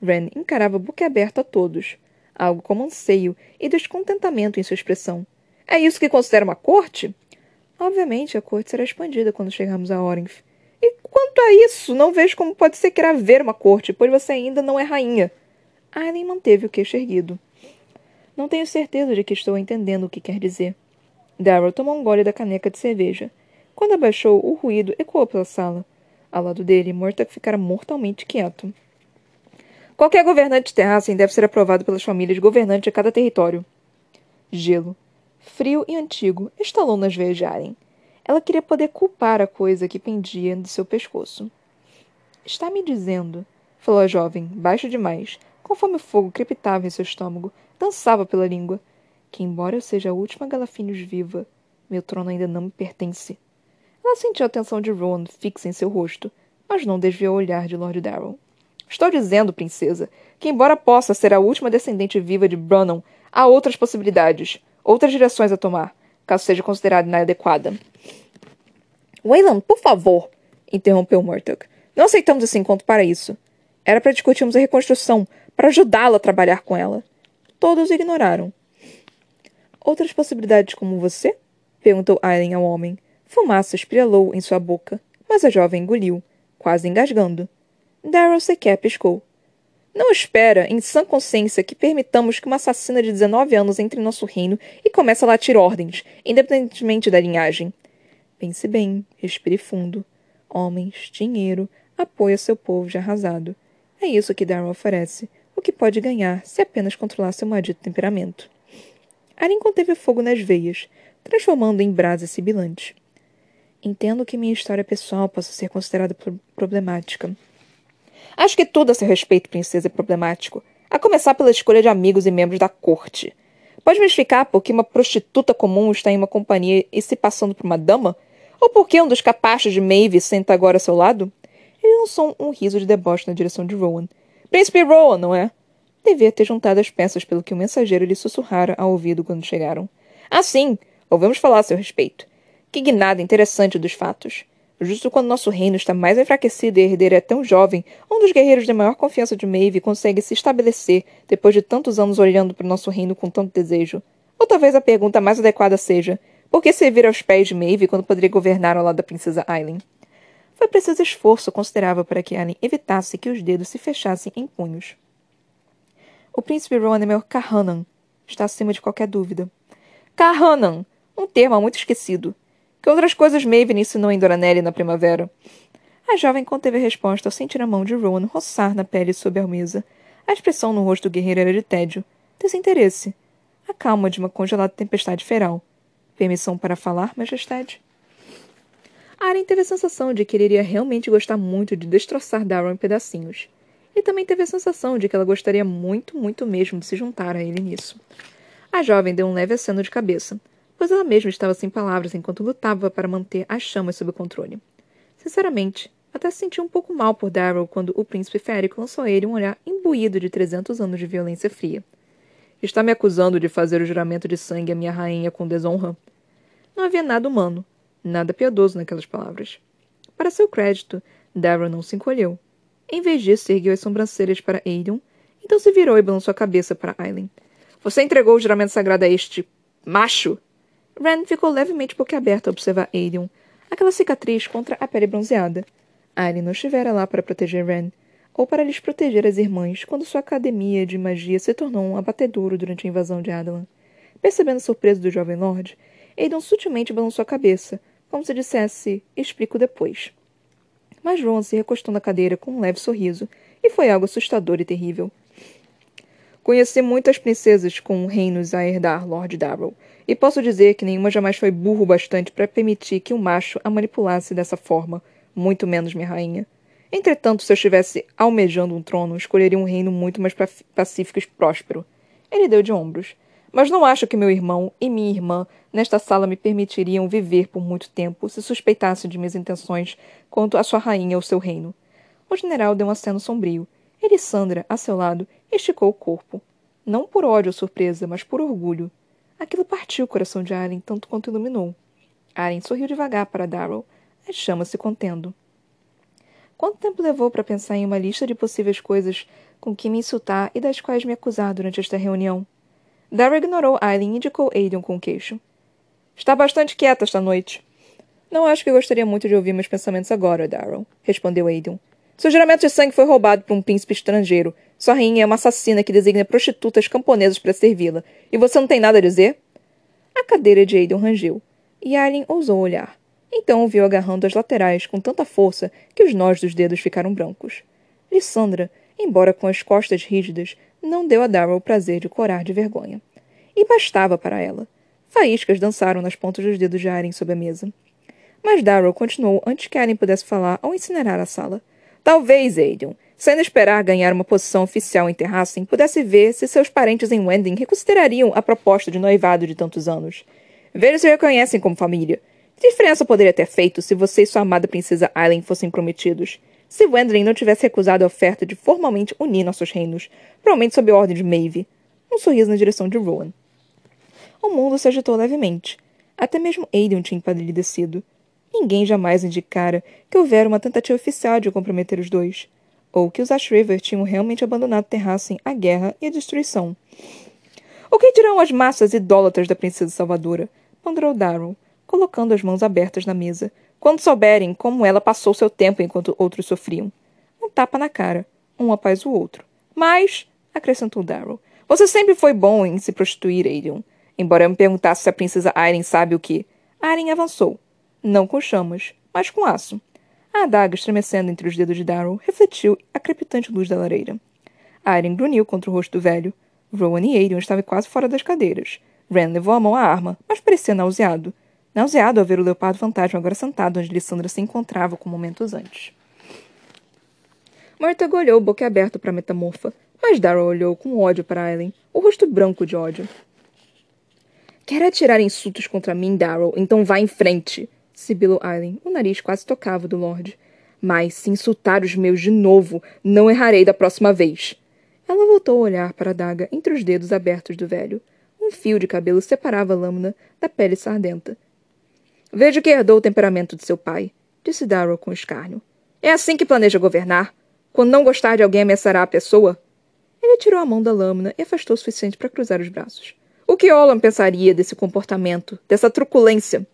Ren encarava boquiaberto a todos, algo como anseio e descontentamento em sua expressão. É isso que considera uma corte? Obviamente, a corte será expandida quando chegarmos a Orinth. E quanto a isso, não vejo como pode ser querer ver uma corte, pois você ainda não é rainha. Aileen manteve o queixo erguido. Não tenho certeza de que estou entendendo o que quer dizer. Darrow tomou um gole da caneca de cerveja. Quando abaixou, o ruído ecoou pela sala. Ao lado dele, Murta ficara mortalmente quieto. Qualquer governante de Terrassen deve ser aprovado pelas famílias governantes de cada território. Gelo. Frio e antigo estalou nas veias de Aren. Ela queria poder culpar a coisa que pendia de seu pescoço. Está me dizendo, falou a jovem, baixo demais, conforme o fogo crepitava em seu estômago, dançava pela língua, que, embora eu seja a última Galafinhos viva, meu trono ainda não me pertence. Ela sentiu a atenção de Rowan fixa em seu rosto, mas não desviou o olhar de Lord Darrell. Estou dizendo, princesa, que embora possa ser a última descendente viva de Brannon, há outras possibilidades, outras direções a tomar, caso seja considerada inadequada. Wayland, por favor, interrompeu Murdoch. Não aceitamos esse encontro para isso. Era para discutirmos a reconstrução, para ajudá-la a trabalhar com ela. Todos ignoraram. Outras possibilidades como você? perguntou Aileen ao homem. Fumaça espialou em sua boca, mas a jovem engoliu, quase engasgando. Darrow sequer piscou. Não espera, em sã consciência, que permitamos que uma assassina de 19 anos entre em nosso reino e comece a latir ordens, independentemente da linhagem. Pense bem, respire fundo. Homens, dinheiro, apoio a seu povo já arrasado. É isso que Darrow oferece, o que pode ganhar se apenas controlar seu maldito temperamento. Arin conteve fogo nas veias, transformando em brasa sibilante. Entendo que minha história pessoal possa ser considerada problemática. Acho que tudo a seu respeito, princesa, é problemático, a começar pela escolha de amigos e membros da corte. Pode me explicar por que uma prostituta comum está em uma companhia e se passando por uma dama? Ou por que um dos capachos de Maeve senta agora ao seu lado? Ele lançou um riso de deboche na direção de Rowan. Príncipe Rowan, não é? Devia ter juntado as peças pelo que o mensageiro lhe sussurrara ao ouvido quando chegaram. Ah, sim! Ouvimos falar a seu respeito. Que guinada interessante dos fatos. Justo quando nosso reino está mais enfraquecido e a herdeira é tão jovem, um dos guerreiros de maior confiança de Maeve consegue se estabelecer depois de tantos anos olhando para o nosso reino com tanto desejo. Ou talvez a pergunta mais adequada seja: por que servir aos pés de Maeve quando poderia governar ao lado da princesa Aileen? Foi preciso esforço considerável para que Aileen evitasse que os dedos se fechassem em punhos. O príncipe Rowan meu Kahanan. Está acima de qualquer dúvida. Kahanan! Um termo muito esquecido. Que outras coisas Maven ensinou em Doranelli na primavera? A jovem conteve a resposta ao sentir a mão de Rowan roçar na pele sob a mesa. A expressão no rosto do guerreiro era de tédio, desinteresse, a calma de uma congelada tempestade feral. Permissão para falar, majestade? Aren teve a sensação de que ele iria realmente gostar muito de destroçar Darrow em pedacinhos e também teve a sensação de que ela gostaria muito, muito mesmo de se juntar a ele nisso. A jovem deu um leve aceno de cabeça, pois ela mesma estava sem palavras enquanto lutava para manter as chamas sob controle. Sinceramente, até se sentiu um pouco mal por Darrow quando o príncipe férico lançou a ele um olhar imbuído de trezentos anos de violência fria. Está me acusando de fazer o juramento de sangue à minha rainha com desonra. Não havia nada humano, nada piedoso naquelas palavras. Para seu crédito, Darrow não se encolheu. Em vez disso, ergueu as sobrancelhas para Aiden, então se virou e balançou a cabeça para Aileen. Você entregou o juramento sagrado a este macho? Ren ficou levemente boquiaberta a observar Aiden, aquela cicatriz contra a pele bronzeada. Arryn não estivera lá para proteger Ren, ou para lhes proteger as irmãs quando sua academia de magia se tornou um abatedouro durante a invasão de Adelan. Percebendo a surpresa do jovem lord, Aidon sutilmente balançou a cabeça, como se dissesse, explico depois. Mas Ron se recostou na cadeira com um leve sorriso, e foi algo assustador e terrível. Conheci muitas princesas com reinos a herdar, Lord Darrow, e posso dizer que nenhuma jamais foi burro bastante para permitir que um macho a manipulasse dessa forma, muito menos minha rainha. Entretanto, se eu estivesse almejando um trono, escolheria um reino muito mais pacífico e próspero. Ele deu de ombros. Mas não acho que meu irmão e minha irmã nesta sala me permitiriam viver por muito tempo se suspeitasse de minhas intenções quanto à sua rainha ou seu reino. O general deu um aceno sombrio. Elisandra, a seu lado, esticou o corpo. Não por ódio ou surpresa, mas por orgulho. Aquilo partiu o coração de Aren tanto quanto iluminou. Aren sorriu devagar para Darrow, as chamas se contendo. Quanto tempo levou para pensar em uma lista de possíveis coisas com que me insultar e das quais me acusar durante esta reunião? Dara ignorou Aileen e indicou Aiden com o queixo. Está bastante quieta esta noite. Não acho que gostaria muito de ouvir meus pensamentos agora, Darrow, respondeu Aiden. Seu juramento de sangue foi roubado por um príncipe estrangeiro. Sua rainha é uma assassina que designa prostitutas camponesas para servi-la. E você não tem nada a dizer? A cadeira de Aiden rangeu, e Aileen ousou olhar. Então o viu agarrando as laterais com tanta força que os nós dos dedos ficaram brancos. Lissandra, embora com as costas rígidas, não deu a Darrow o prazer de corar de vergonha. E bastava para ela. Faíscas dançaram nas pontas dos dedos de Aren sob a mesa. Mas Darrow continuou antes que Aren pudesse falar ou incinerar a sala. Talvez, Aiden, sem esperar ganhar uma posição oficial em Terrassen, pudesse ver se seus parentes em Wending reconsiderariam a proposta de noivado de tantos anos. Veja se reconhecem como família. Que diferença poderia ter feito se você e sua amada princesa Aileen fossem prometidos? Se Wendling não tivesse recusado a oferta de formalmente unir nossos reinos, provavelmente sob ordem de Maeve. Um sorriso na direção de Rowan. O mundo se agitou levemente. Até mesmo Aiden tinha empalidecido. Ninguém jamais indicara que houvera uma tentativa oficial de comprometer os dois, ou que os Ash River tinham realmente abandonado Terrassen à guerra e à destruição. O que dirão as massas idólatras da princesa Salvadora? ponderou Darrow, colocando as mãos abertas na mesa, quando souberem como ela passou seu tempo enquanto outros sofriam. Um tapa na cara, um após o outro. Mas, acrescentou Darrow, você sempre foi bom em se prostituir, Aiden. Embora eu me perguntasse se a princesa Aileen sabe o que. Aileen avançou. Não com chamas, mas com aço. A adaga estremecendo entre os dedos de Darrow refletiu a crepitante luz da lareira. Aileen grunhiu contra o rosto do velho. Rowan e Aiden estavam quase fora das cadeiras. Ren levou a mão à arma, mas parecia nauseado nauseado ao ver o leopardo fantasma agora sentado onde Lissandra se encontrava com momentos antes. Marta olhou boquiaberto para a metamorfa, mas Darrow olhou com ódio para Aileen, o rosto branco de ódio. Quer atirar insultos contra mim, Darrow? Então vá em frente, sibilou Aileen, o nariz quase tocava do Lorde. Mas, se insultar os meus de novo, não errarei da próxima vez. Ela voltou a olhar para a daga entre os dedos abertos do velho. Um fio de cabelo separava a lâmina da pele sardenta, Vejo que herdou o temperamento de seu pai, disse Darrow com escárnio. É assim que planeja governar? Quando não gostar de alguém ameaçará a pessoa? Ele tirou a mão da lâmina e afastou o suficiente para cruzar os braços. O que Olam pensaria desse comportamento, dessa truculência?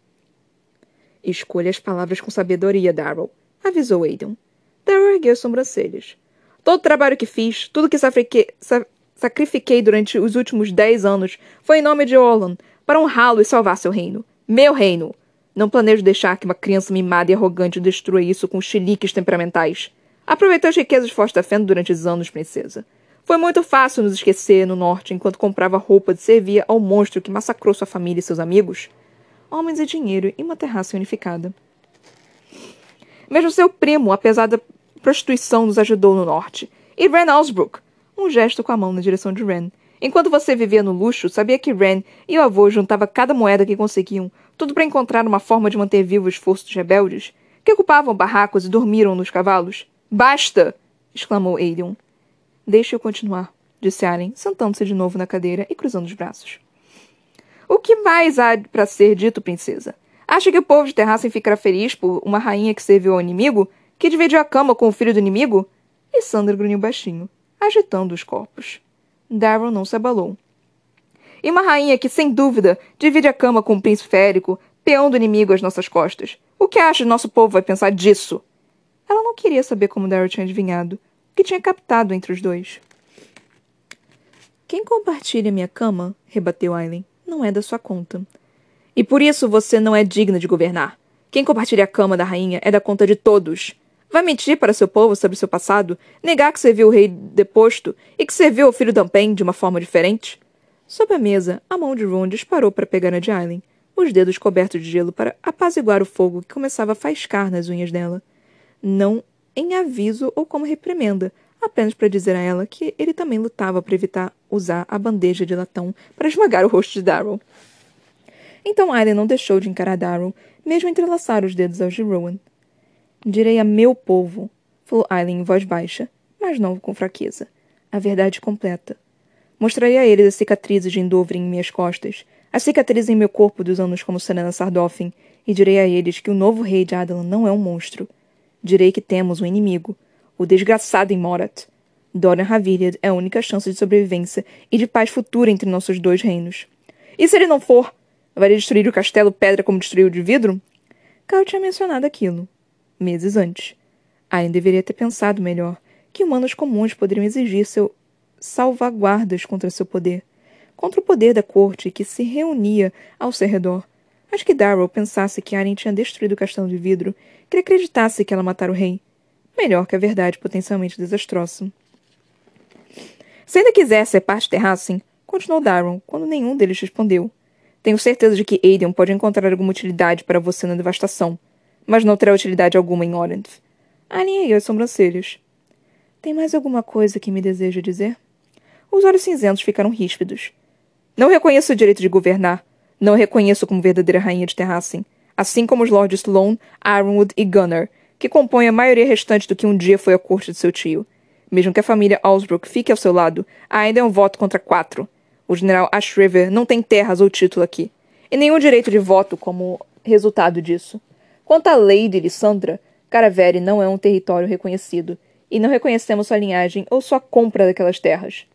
Escolha as palavras com sabedoria, Darrow, avisou Aiden. Darrow ergueu as sobrancelhas. Todo o trabalho que fiz, tudo que sacrifiquei durante os últimos dez anos, foi em nome de Olam, para honrá-lo e salvar seu reino. Meu reino! Não planejo deixar que uma criança mimada e arrogante destrua isso com chiliques temperamentais. Aproveitei as riquezas de Fosta Fen durante os anos, princesa. Foi muito fácil nos esquecer no norte enquanto comprava roupa de servir ao monstro que massacrou sua família e seus amigos. Homens e dinheiro e uma terraça unificada. Mesmo seu primo, apesar da prostituição, nos ajudou no norte. E Ren Osbrook. Um gesto com a mão na direção de Ren. Enquanto você vivia no luxo, sabia que Ren e o avô juntavam cada moeda que conseguiam tudo para encontrar uma forma de manter vivo o esforço dos rebeldes, que ocupavam barracos e dormiram nos cavalos. Basta! exclamou Aelion. Deixe-o continuar, disse Aren, sentando-se de novo na cadeira e cruzando os braços. O que mais há para ser dito, princesa? Acha que o povo de Terrassen ficará feliz por uma rainha que serviu ao inimigo? Que dividiu a cama com o filho do inimigo? E Sandra grunhiu baixinho, agitando os corpos. Darrow não se abalou. E uma rainha que, sem dúvida, divide a cama com um príncipe férico, peão do inimigo às nossas costas. O que acha nosso povo vai pensar disso? Ela não queria saber como Daryl tinha adivinhado, o que tinha captado entre os dois. Quem compartilha minha cama, rebateu Aileen, não é da sua conta. E por isso você não é digna de governar. Quem compartilha a cama da rainha é da conta de todos. Vai mentir para seu povo sobre seu passado, negar que serviu o rei deposto e que serviu ao filho Dampen de uma forma diferente? Sob a mesa, a mão de Ron disparou para pegar na de Aileen, os dedos cobertos de gelo para apaziguar o fogo que começava a faiscar nas unhas dela. Não em aviso ou como reprimenda, apenas para dizer a ela que ele também lutava para evitar usar a bandeja de latão para esmagar o rosto de Darrow. Então Aileen não deixou de encarar Darrow, mesmo entrelaçar os dedos aos de Rowan. Direi a meu povo, falou Aileen em voz baixa, mas não com fraqueza. A verdade completa. Mostrarei a eles as cicatrizes de Endovrin em minhas costas, as cicatrizes em meu corpo dos anos como Serena Sardoffin, e direi a eles que o novo rei de Adelan não é um monstro. Direi que temos um inimigo, o desgraçado em Morat. Dorian Haviliad é a única chance de sobrevivência e de paz futura entre nossos dois reinos. E se ele não for? Vai destruir o castelo pedra como destruiu o de vidro? Cal tinha mencionado aquilo, meses antes. Ayn deveria ter pensado melhor que humanos comuns poderiam exigir seu salvaguardas contra seu poder, contra o poder da corte que se reunia ao seu redor. Acho que Darrow pensasse que Arryn tinha destruído o castelo de vidro, que ele acreditasse que ela matara o rei. Melhor que a verdade potencialmente desastrosa. Se ainda quiser ser parte de Terracin, continuou Darrow, quando nenhum deles respondeu. Tenho certeza de que Aiden pode encontrar alguma utilidade para você na devastação, mas não terá utilidade alguma em Orenth. Alinhei as sobrancelhas. Tem mais alguma coisa que me deseja dizer? Os olhos cinzentos ficaram ríspidos. Não reconheço o direito de governar. Não reconheço como verdadeira rainha de Terracin, assim como os Lords Sloane, Ironwood e Gunnar, que compõem a maioria restante do que um dia foi a corte de seu tio. Mesmo que a família Alsbrook fique ao seu lado, ainda é um voto contra quatro. O general Ashriver não tem terras ou título aqui, e nenhum direito de voto como resultado disso. Quanto à Lady Lissandra, Caravere não é um território reconhecido, e não reconhecemos sua linhagem ou sua compra daquelas terras.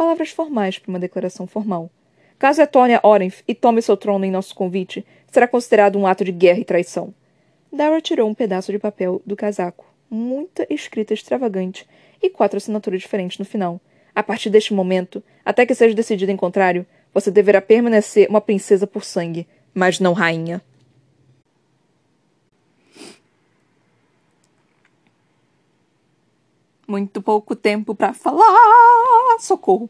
Palavras formais para uma declaração formal. Caso retorne a Orenth e tome seu trono em nosso convite, será considerado um ato de guerra e traição. Dara tirou um pedaço de papel do casaco, muita escrita extravagante e quatro assinaturas diferentes no final. A partir deste momento, até que seja decidido em contrário, você deverá permanecer uma princesa por sangue, mas não rainha. Muito pouco tempo para falar. Socorro.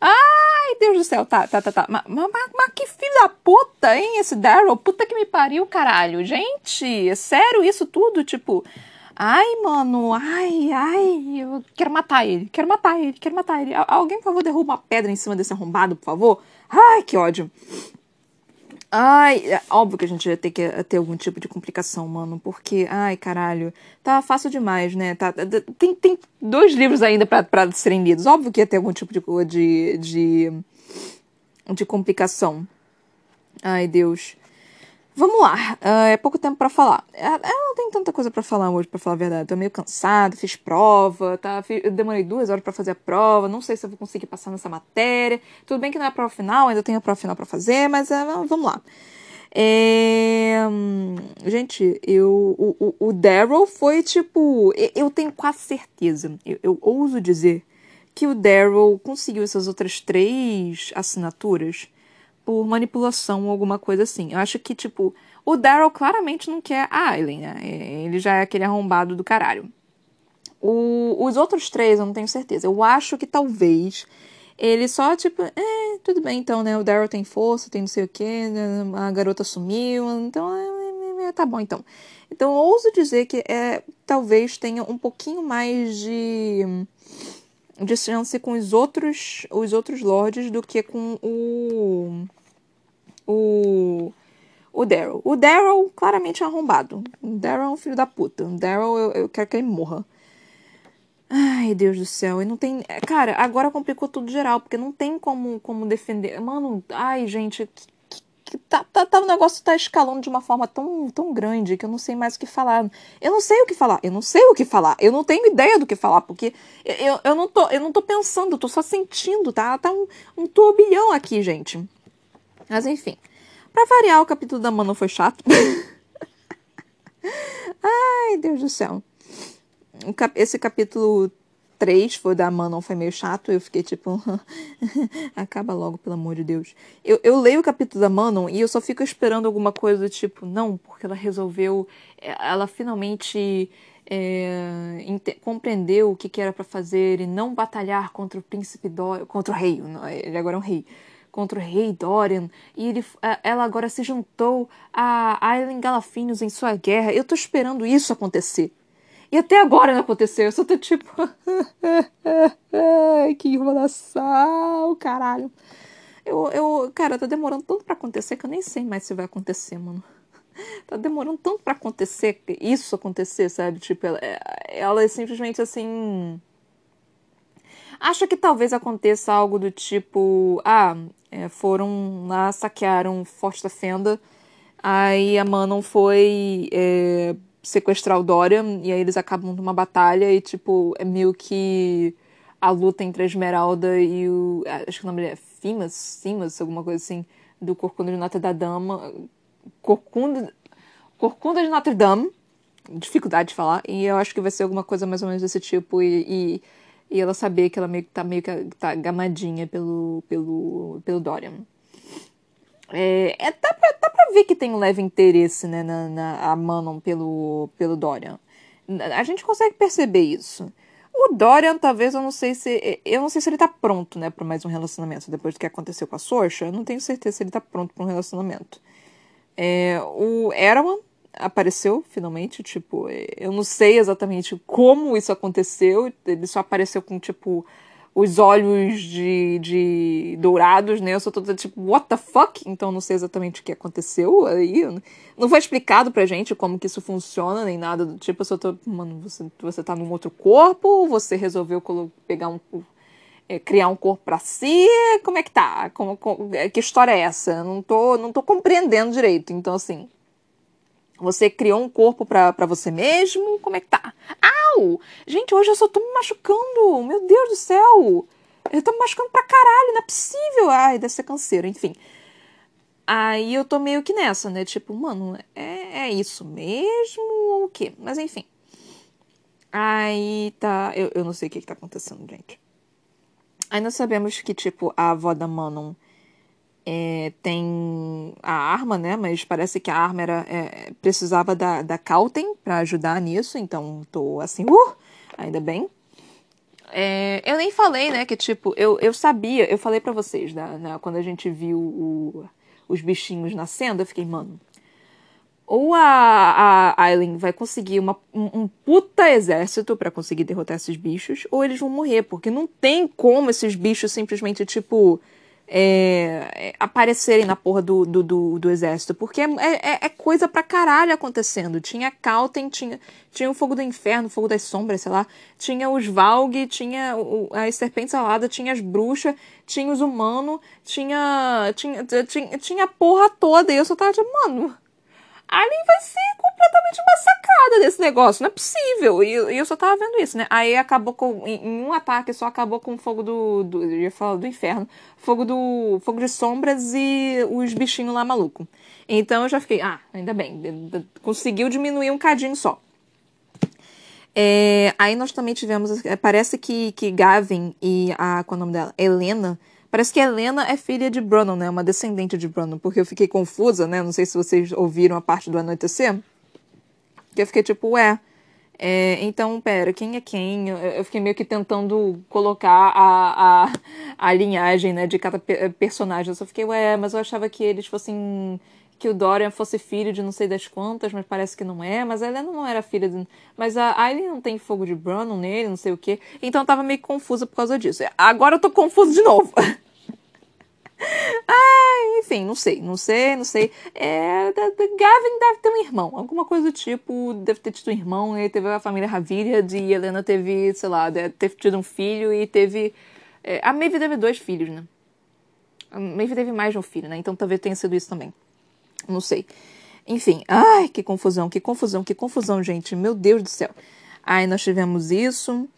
Ai, Deus do céu, tá, tá, tá, tá. Mas, que filho da puta, hein, esse Daryl? Puta que me pariu, caralho. Gente, é sério isso tudo? Tipo, ai, mano, ai, ai, eu quero matar ele, quero matar ele, quero matar ele. Alguém, por favor, derruba uma pedra em cima desse arrombado, por favor? Ai, que ódio. Ai, é óbvio que a gente ia ter que ter algum tipo de complicação, mano, porque, ai, caralho, tá fácil demais, né? Tá, tem, tem dois livros ainda para serem lidos. Óbvio que ia ter algum tipo de, de, de, de complicação. Ai, Deus. Vamos lá, uh, é pouco tempo para falar. Eu é, é, não tenho tanta coisa para falar hoje, para falar a verdade. Tô meio cansado, fiz prova, tá? Eu demorei duas horas para fazer a prova, não sei se eu vou conseguir passar nessa matéria. Tudo bem que não é a prova final, ainda tenho a prova final para fazer, mas uh, vamos lá. É... Gente, eu, o, o, Daryl foi tipo. Eu tenho quase certeza, eu, eu ouso dizer, que o Daryl conseguiu essas outras três assinaturas por manipulação ou alguma coisa assim. Eu acho que, tipo, o Daryl claramente não quer a Aileen, né? Ele já é aquele arrombado do caralho. O, os outros três eu não tenho certeza. Eu acho que talvez ele só, tipo, é, tudo bem então, né? O Daryl tem força, tem não sei o que, a garota sumiu, então é, é, tá bom então. Então ouso dizer que é, talvez tenha um pouquinho mais de de chance com os outros, os outros lords do que com o. O. O Daryl. O Daryl claramente arrombado. O Daryl é um filho da puta. O Daryl, eu, eu quero que ele morra. Ai, Deus do céu. E não tem. Cara, agora complicou tudo geral, porque não tem como, como defender. Mano, ai, gente, tá, tá, tá, o negócio tá escalando de uma forma tão, tão grande que eu não sei mais o que falar. Eu não sei o que falar, eu não sei o que falar, eu não tenho ideia do que falar, porque eu, eu, não, tô, eu não tô pensando, eu tô só sentindo, tá? Tá um, um turbilhão aqui, gente. Mas enfim. Pra variar, o capítulo da Mano foi chato. Ai, Deus do céu. esse capítulo 3 foi da Manon, foi meio chato. Eu fiquei tipo, acaba logo, pelo amor de Deus. Eu, eu leio o capítulo da Manon e eu só fico esperando alguma coisa tipo, não, porque ela resolveu, ela finalmente é, compreendeu o que, que era para fazer e não batalhar contra o príncipe Dorian, contra o rei, ele agora é um rei, contra o rei Dorian, e ele, ela agora se juntou a Aileen Galafinhos em sua guerra. Eu tô esperando isso acontecer. E até agora não aconteceu. Eu só tô tipo. que enrolação, caralho. Eu, eu, cara, tá demorando tanto pra acontecer que eu nem sei mais se vai acontecer, mano. Tá demorando tanto pra acontecer, isso acontecer, sabe? Tipo, ela, ela é simplesmente assim. Acho que talvez aconteça algo do tipo: ah, é, foram lá, saquearam Forte da Fenda, aí a Manon foi. É, sequestrar o Dorian, e aí eles acabam numa batalha e, tipo, é meio que a luta entre a Esmeralda e o. Acho que o nome dele é Fimas, Simas, alguma coisa assim, do Corcunda de Notre Dame. Corcunda, Corcunda de Notre Dame. Dificuldade de falar. E eu acho que vai ser alguma coisa mais ou menos desse tipo. E, e, e ela saber que ela meio que tá meio que tá gamadinha pelo, pelo, pelo Dorian. É, é, dá, pra, dá pra ver que tem um leve interesse, né, na, na a Manon pelo, pelo Dorian. A gente consegue perceber isso. O Dorian, talvez, eu não sei se. Eu não sei se ele tá pronto, né, pra mais um relacionamento. Depois do que aconteceu com a Sorcha, eu não tenho certeza se ele tá pronto pra um relacionamento. É, o Erawan apareceu, finalmente, tipo, eu não sei exatamente como isso aconteceu. Ele só apareceu com, tipo, os olhos de, de dourados, né? Eu sou toda tipo, what the fuck? Então não sei exatamente o que aconteceu aí. Não foi explicado pra gente como que isso funciona, nem nada do tipo. Eu só tô, mano, você, você tá num outro corpo, você resolveu pegar um. É, criar um corpo para si, como é que tá? Como, como, que história é essa? Eu não tô, não tô compreendendo direito. Então, assim, você criou um corpo para você mesmo? Como é que tá? Au! Gente, hoje eu só tô me machucando. Meu Deus do céu! Eu tô me machucando pra caralho, não é possível. Ai, deve ser canseiro, enfim. Aí eu tô meio que nessa, né? Tipo, mano, é, é isso mesmo ou o quê? Mas enfim. Aí tá. Eu, eu não sei o que, que tá acontecendo, gente. Aí nós sabemos que, tipo, a avó da Manon é, tem a arma, né? Mas parece que a arma era, é, precisava da, da Calten para ajudar nisso, então tô assim, uh, ainda bem. É, eu nem falei, né, que tipo, eu, eu sabia, eu falei para vocês, né, né, quando a gente viu o, os bichinhos nascendo, eu fiquei, mano, ou a, a Aileen vai conseguir uma, um, um puta exército para conseguir derrotar esses bichos, ou eles vão morrer, porque não tem como esses bichos simplesmente, tipo, é, aparecerem na porra do, do, do, do exército, porque é, é, é, coisa pra caralho acontecendo. Tinha Calten, tinha, tinha o Fogo do Inferno, o Fogo das Sombras, sei lá, tinha os Valg, tinha o, as Serpentes Aladas, tinha as Bruxas, tinha os Humanos, tinha, tinha, tinha, tinha a porra toda, e eu só tava tipo, mano, Alien vai ser completamente massacrada desse negócio. Não é possível. E, e eu só tava vendo isso, né? Aí acabou com. Em, em, um ataque só acabou com o fogo do. do eu ia falar do inferno. Fogo do. Fogo de sombras e os bichinhos lá maluco. Então eu já fiquei, ah, ainda bem. Conseguiu diminuir um cadinho só. É, aí nós também tivemos. É, parece que, que Gavin e a. Qual é o nome dela? Helena Parece que Helena é filha de Bruno, né? Uma descendente de Bruno, porque eu fiquei confusa, né? Não sei se vocês ouviram a parte do anoitecer. Que eu fiquei tipo, ué. É, então, pera, quem é quem? Eu fiquei meio que tentando colocar a, a, a linhagem né, de cada personagem. Eu só fiquei, ué, mas eu achava que eles fossem que o Dorian fosse filho de não sei das quantas, mas parece que não é. Mas a Helena não era filha de. Mas a Aileen não tem fogo de Bruno nele, não sei o quê. Então eu tava meio confusa por causa disso. Agora eu tô confusa de novo. ah, enfim, não sei, não sei, não sei. É, da, da Gavin deve ter um irmão, alguma coisa do tipo, deve ter tido um irmão, ele teve a família Ravilha, e Helena teve, sei lá, ter tido um filho e teve. É, a Maeve teve dois filhos, né? A Maeve teve mais de um filho, né? Então talvez tenha sido isso também. Não sei. Enfim, ai, que confusão, que confusão, que confusão, gente. Meu Deus do céu. Aí nós tivemos isso.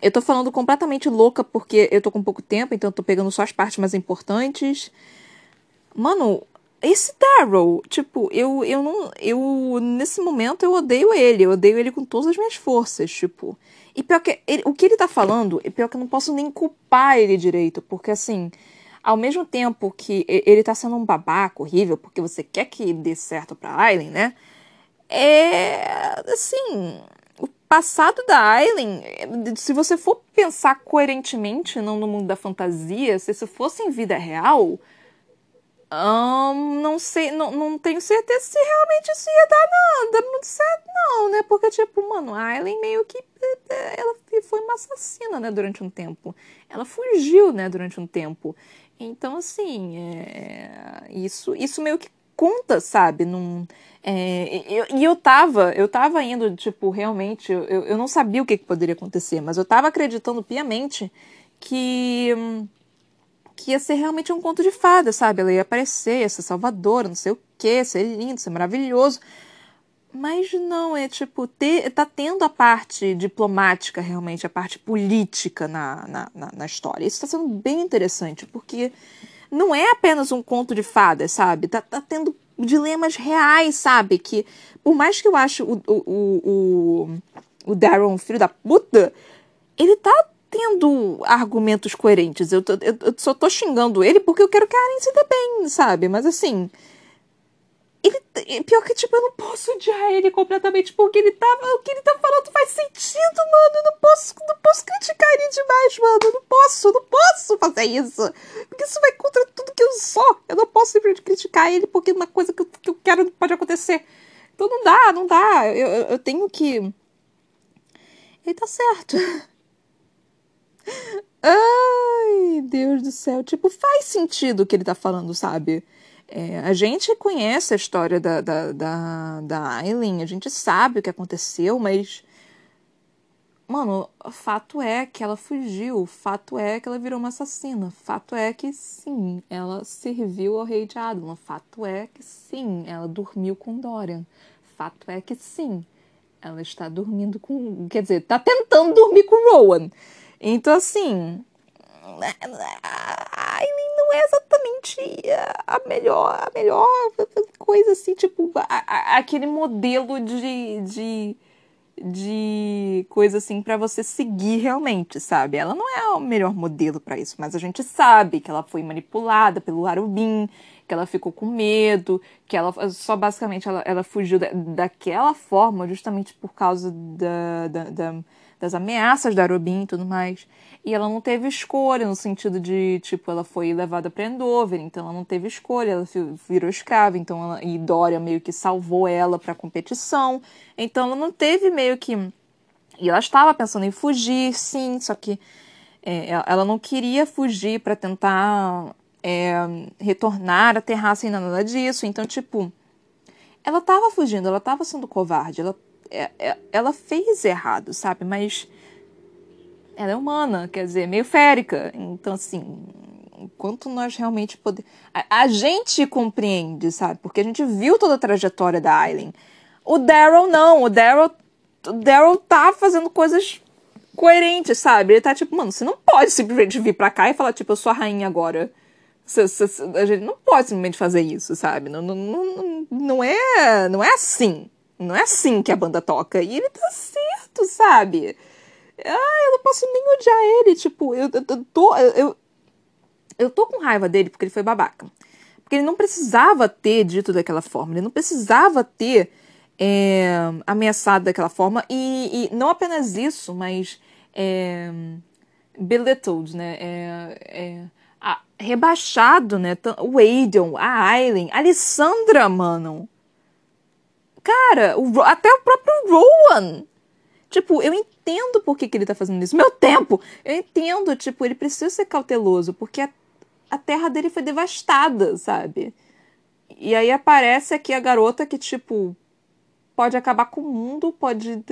Eu tô falando completamente louca porque eu tô com pouco tempo, então eu tô pegando só as partes mais importantes. Mano, esse Daryl, tipo, eu, eu não. Eu, nesse momento, eu odeio ele. Eu odeio ele com todas as minhas forças, tipo. E pior que. Ele, o que ele tá falando, pior que eu não posso nem culpar ele direito. Porque, assim, ao mesmo tempo que ele tá sendo um babaca horrível, porque você quer que dê certo pra Aileen, né? É. Assim. O passado da Aileen, se você for pensar coerentemente, não no mundo da fantasia, se isso fosse em vida real não sei, não, não tenho certeza se realmente isso ia dar nada muito certo, não, né? Porque, tipo, mano, a Aileen meio que. Ela foi uma assassina, né, durante um tempo. Ela fugiu, né, durante um tempo. Então, assim, é, isso, isso meio que conta, sabe? Num, é, eu, e eu tava, eu tava indo, tipo, realmente, eu, eu não sabia o que, que poderia acontecer, mas eu tava acreditando piamente que. Que ia ser realmente um conto de fada, sabe? Ela ia aparecer, ia ser salvadora, não sei o quê, ser lindo, ser maravilhoso. Mas não, é tipo, ter, tá tendo a parte diplomática realmente, a parte política na, na, na, na história. Isso está sendo bem interessante, porque não é apenas um conto de fadas, sabe? Tá, tá tendo dilemas reais, sabe? Que por mais que eu ache o, o, o, o, filho da puta, ele tá tendo argumentos coerentes. Eu, eu, eu, só tô xingando ele porque eu quero que a Aren se dê bem, sabe? Mas assim. Ele, pior que, tipo, eu não posso odiar ele completamente porque ele. Tá, o que ele tá falando faz sentido, mano. Eu não posso, não posso criticar ele demais, mano. Eu não posso, não posso fazer isso. Porque isso vai contra tudo que eu sou. Eu não posso simplesmente criticar ele porque uma coisa que eu, que eu quero pode acontecer. Então não dá, não dá. Eu, eu, eu tenho que. Ele tá certo. Ai, Deus do céu. Tipo, faz sentido o que ele tá falando, sabe? É, a gente conhece a história da, da, da, da Aileen, a gente sabe o que aconteceu, mas. Mano, fato é que ela fugiu, fato é que ela virou uma assassina, fato é que sim, ela serviu ao rei de Adlan, fato é que sim, ela dormiu com Dorian, fato é que sim, ela está dormindo com. Quer dizer, tá tentando dormir com Rowan. Então, assim, Aileen não é exatamente a melhor, a melhor coisa, assim, tipo, a, a, aquele modelo de, de, de coisa, assim, para você seguir realmente, sabe? Ela não é o melhor modelo para isso, mas a gente sabe que ela foi manipulada pelo Arubin, que ela ficou com medo, que ela só basicamente ela, ela fugiu da, daquela forma justamente por causa da, da, da das ameaças da Robin e tudo mais. E ela não teve escolha, no sentido de, tipo, ela foi levada para Endover, então ela não teve escolha, ela virou escrava, então ela, e Dória meio que salvou ela para competição. Então ela não teve meio que. E ela estava pensando em fugir, sim, só que é, ela não queria fugir para tentar é, retornar à Terra sem nada disso. Então, tipo, ela estava fugindo, ela estava sendo covarde, ela é, é, ela fez errado, sabe? Mas ela é humana, quer dizer, meio férica. Então, assim, enquanto nós realmente podemos. A, a, gente compreende, sabe? Porque a gente viu toda a trajetória da Aileen. O Daryl não, o Daryl. O Daryl tá fazendo coisas coerentes, sabe? Ele tá tipo, mano, você não pode simplesmente vir pra cá e falar, tipo, eu sou a rainha agora. A gente não pode simplesmente fazer isso, sabe? Não, não, não, não, é, não é assim. Não é assim que a banda toca. E ele tá certo, sabe? Ah, eu não posso nem odiar ele. Tipo, eu, eu, eu tô. Eu, eu tô com raiva dele porque ele foi babaca. Porque ele não precisava ter dito daquela forma. Ele não precisava ter é, ameaçado daquela forma. E, e, não apenas isso, mas. É, belittled, né? É, é, a, rebaixado, né? O Aiden, a Aileen, a Alessandra, mano. Cara, o, até o próprio Rowan. Tipo, eu entendo por que, que ele tá fazendo isso. Meu tempo! Eu entendo, tipo, ele precisa ser cauteloso, porque a, a terra dele foi devastada, sabe? E aí aparece aqui a garota que, tipo, pode acabar com o mundo, pode.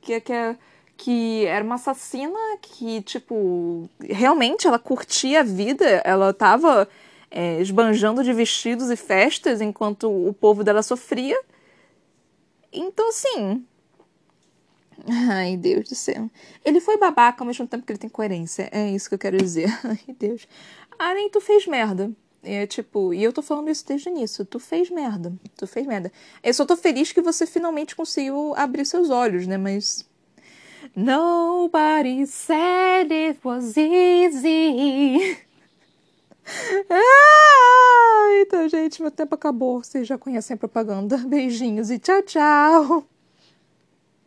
que, que, que era uma assassina que, tipo, realmente ela curtia a vida, ela tava é, esbanjando de vestidos e festas enquanto o povo dela sofria. Então, assim. Ai, Deus do céu. Ele foi babaca ao mesmo tempo que ele tem coerência. É isso que eu quero dizer. Ai, Deus. Aren, tu fez merda. É tipo, e eu tô falando isso desde o início. Tu fez merda. Tu fez merda. Eu só tô feliz que você finalmente conseguiu abrir seus olhos, né? Mas. Nobody said it was easy. ah, então, gente, meu tempo acabou. Vocês já conhecem a propaganda. Beijinhos e tchau, tchau.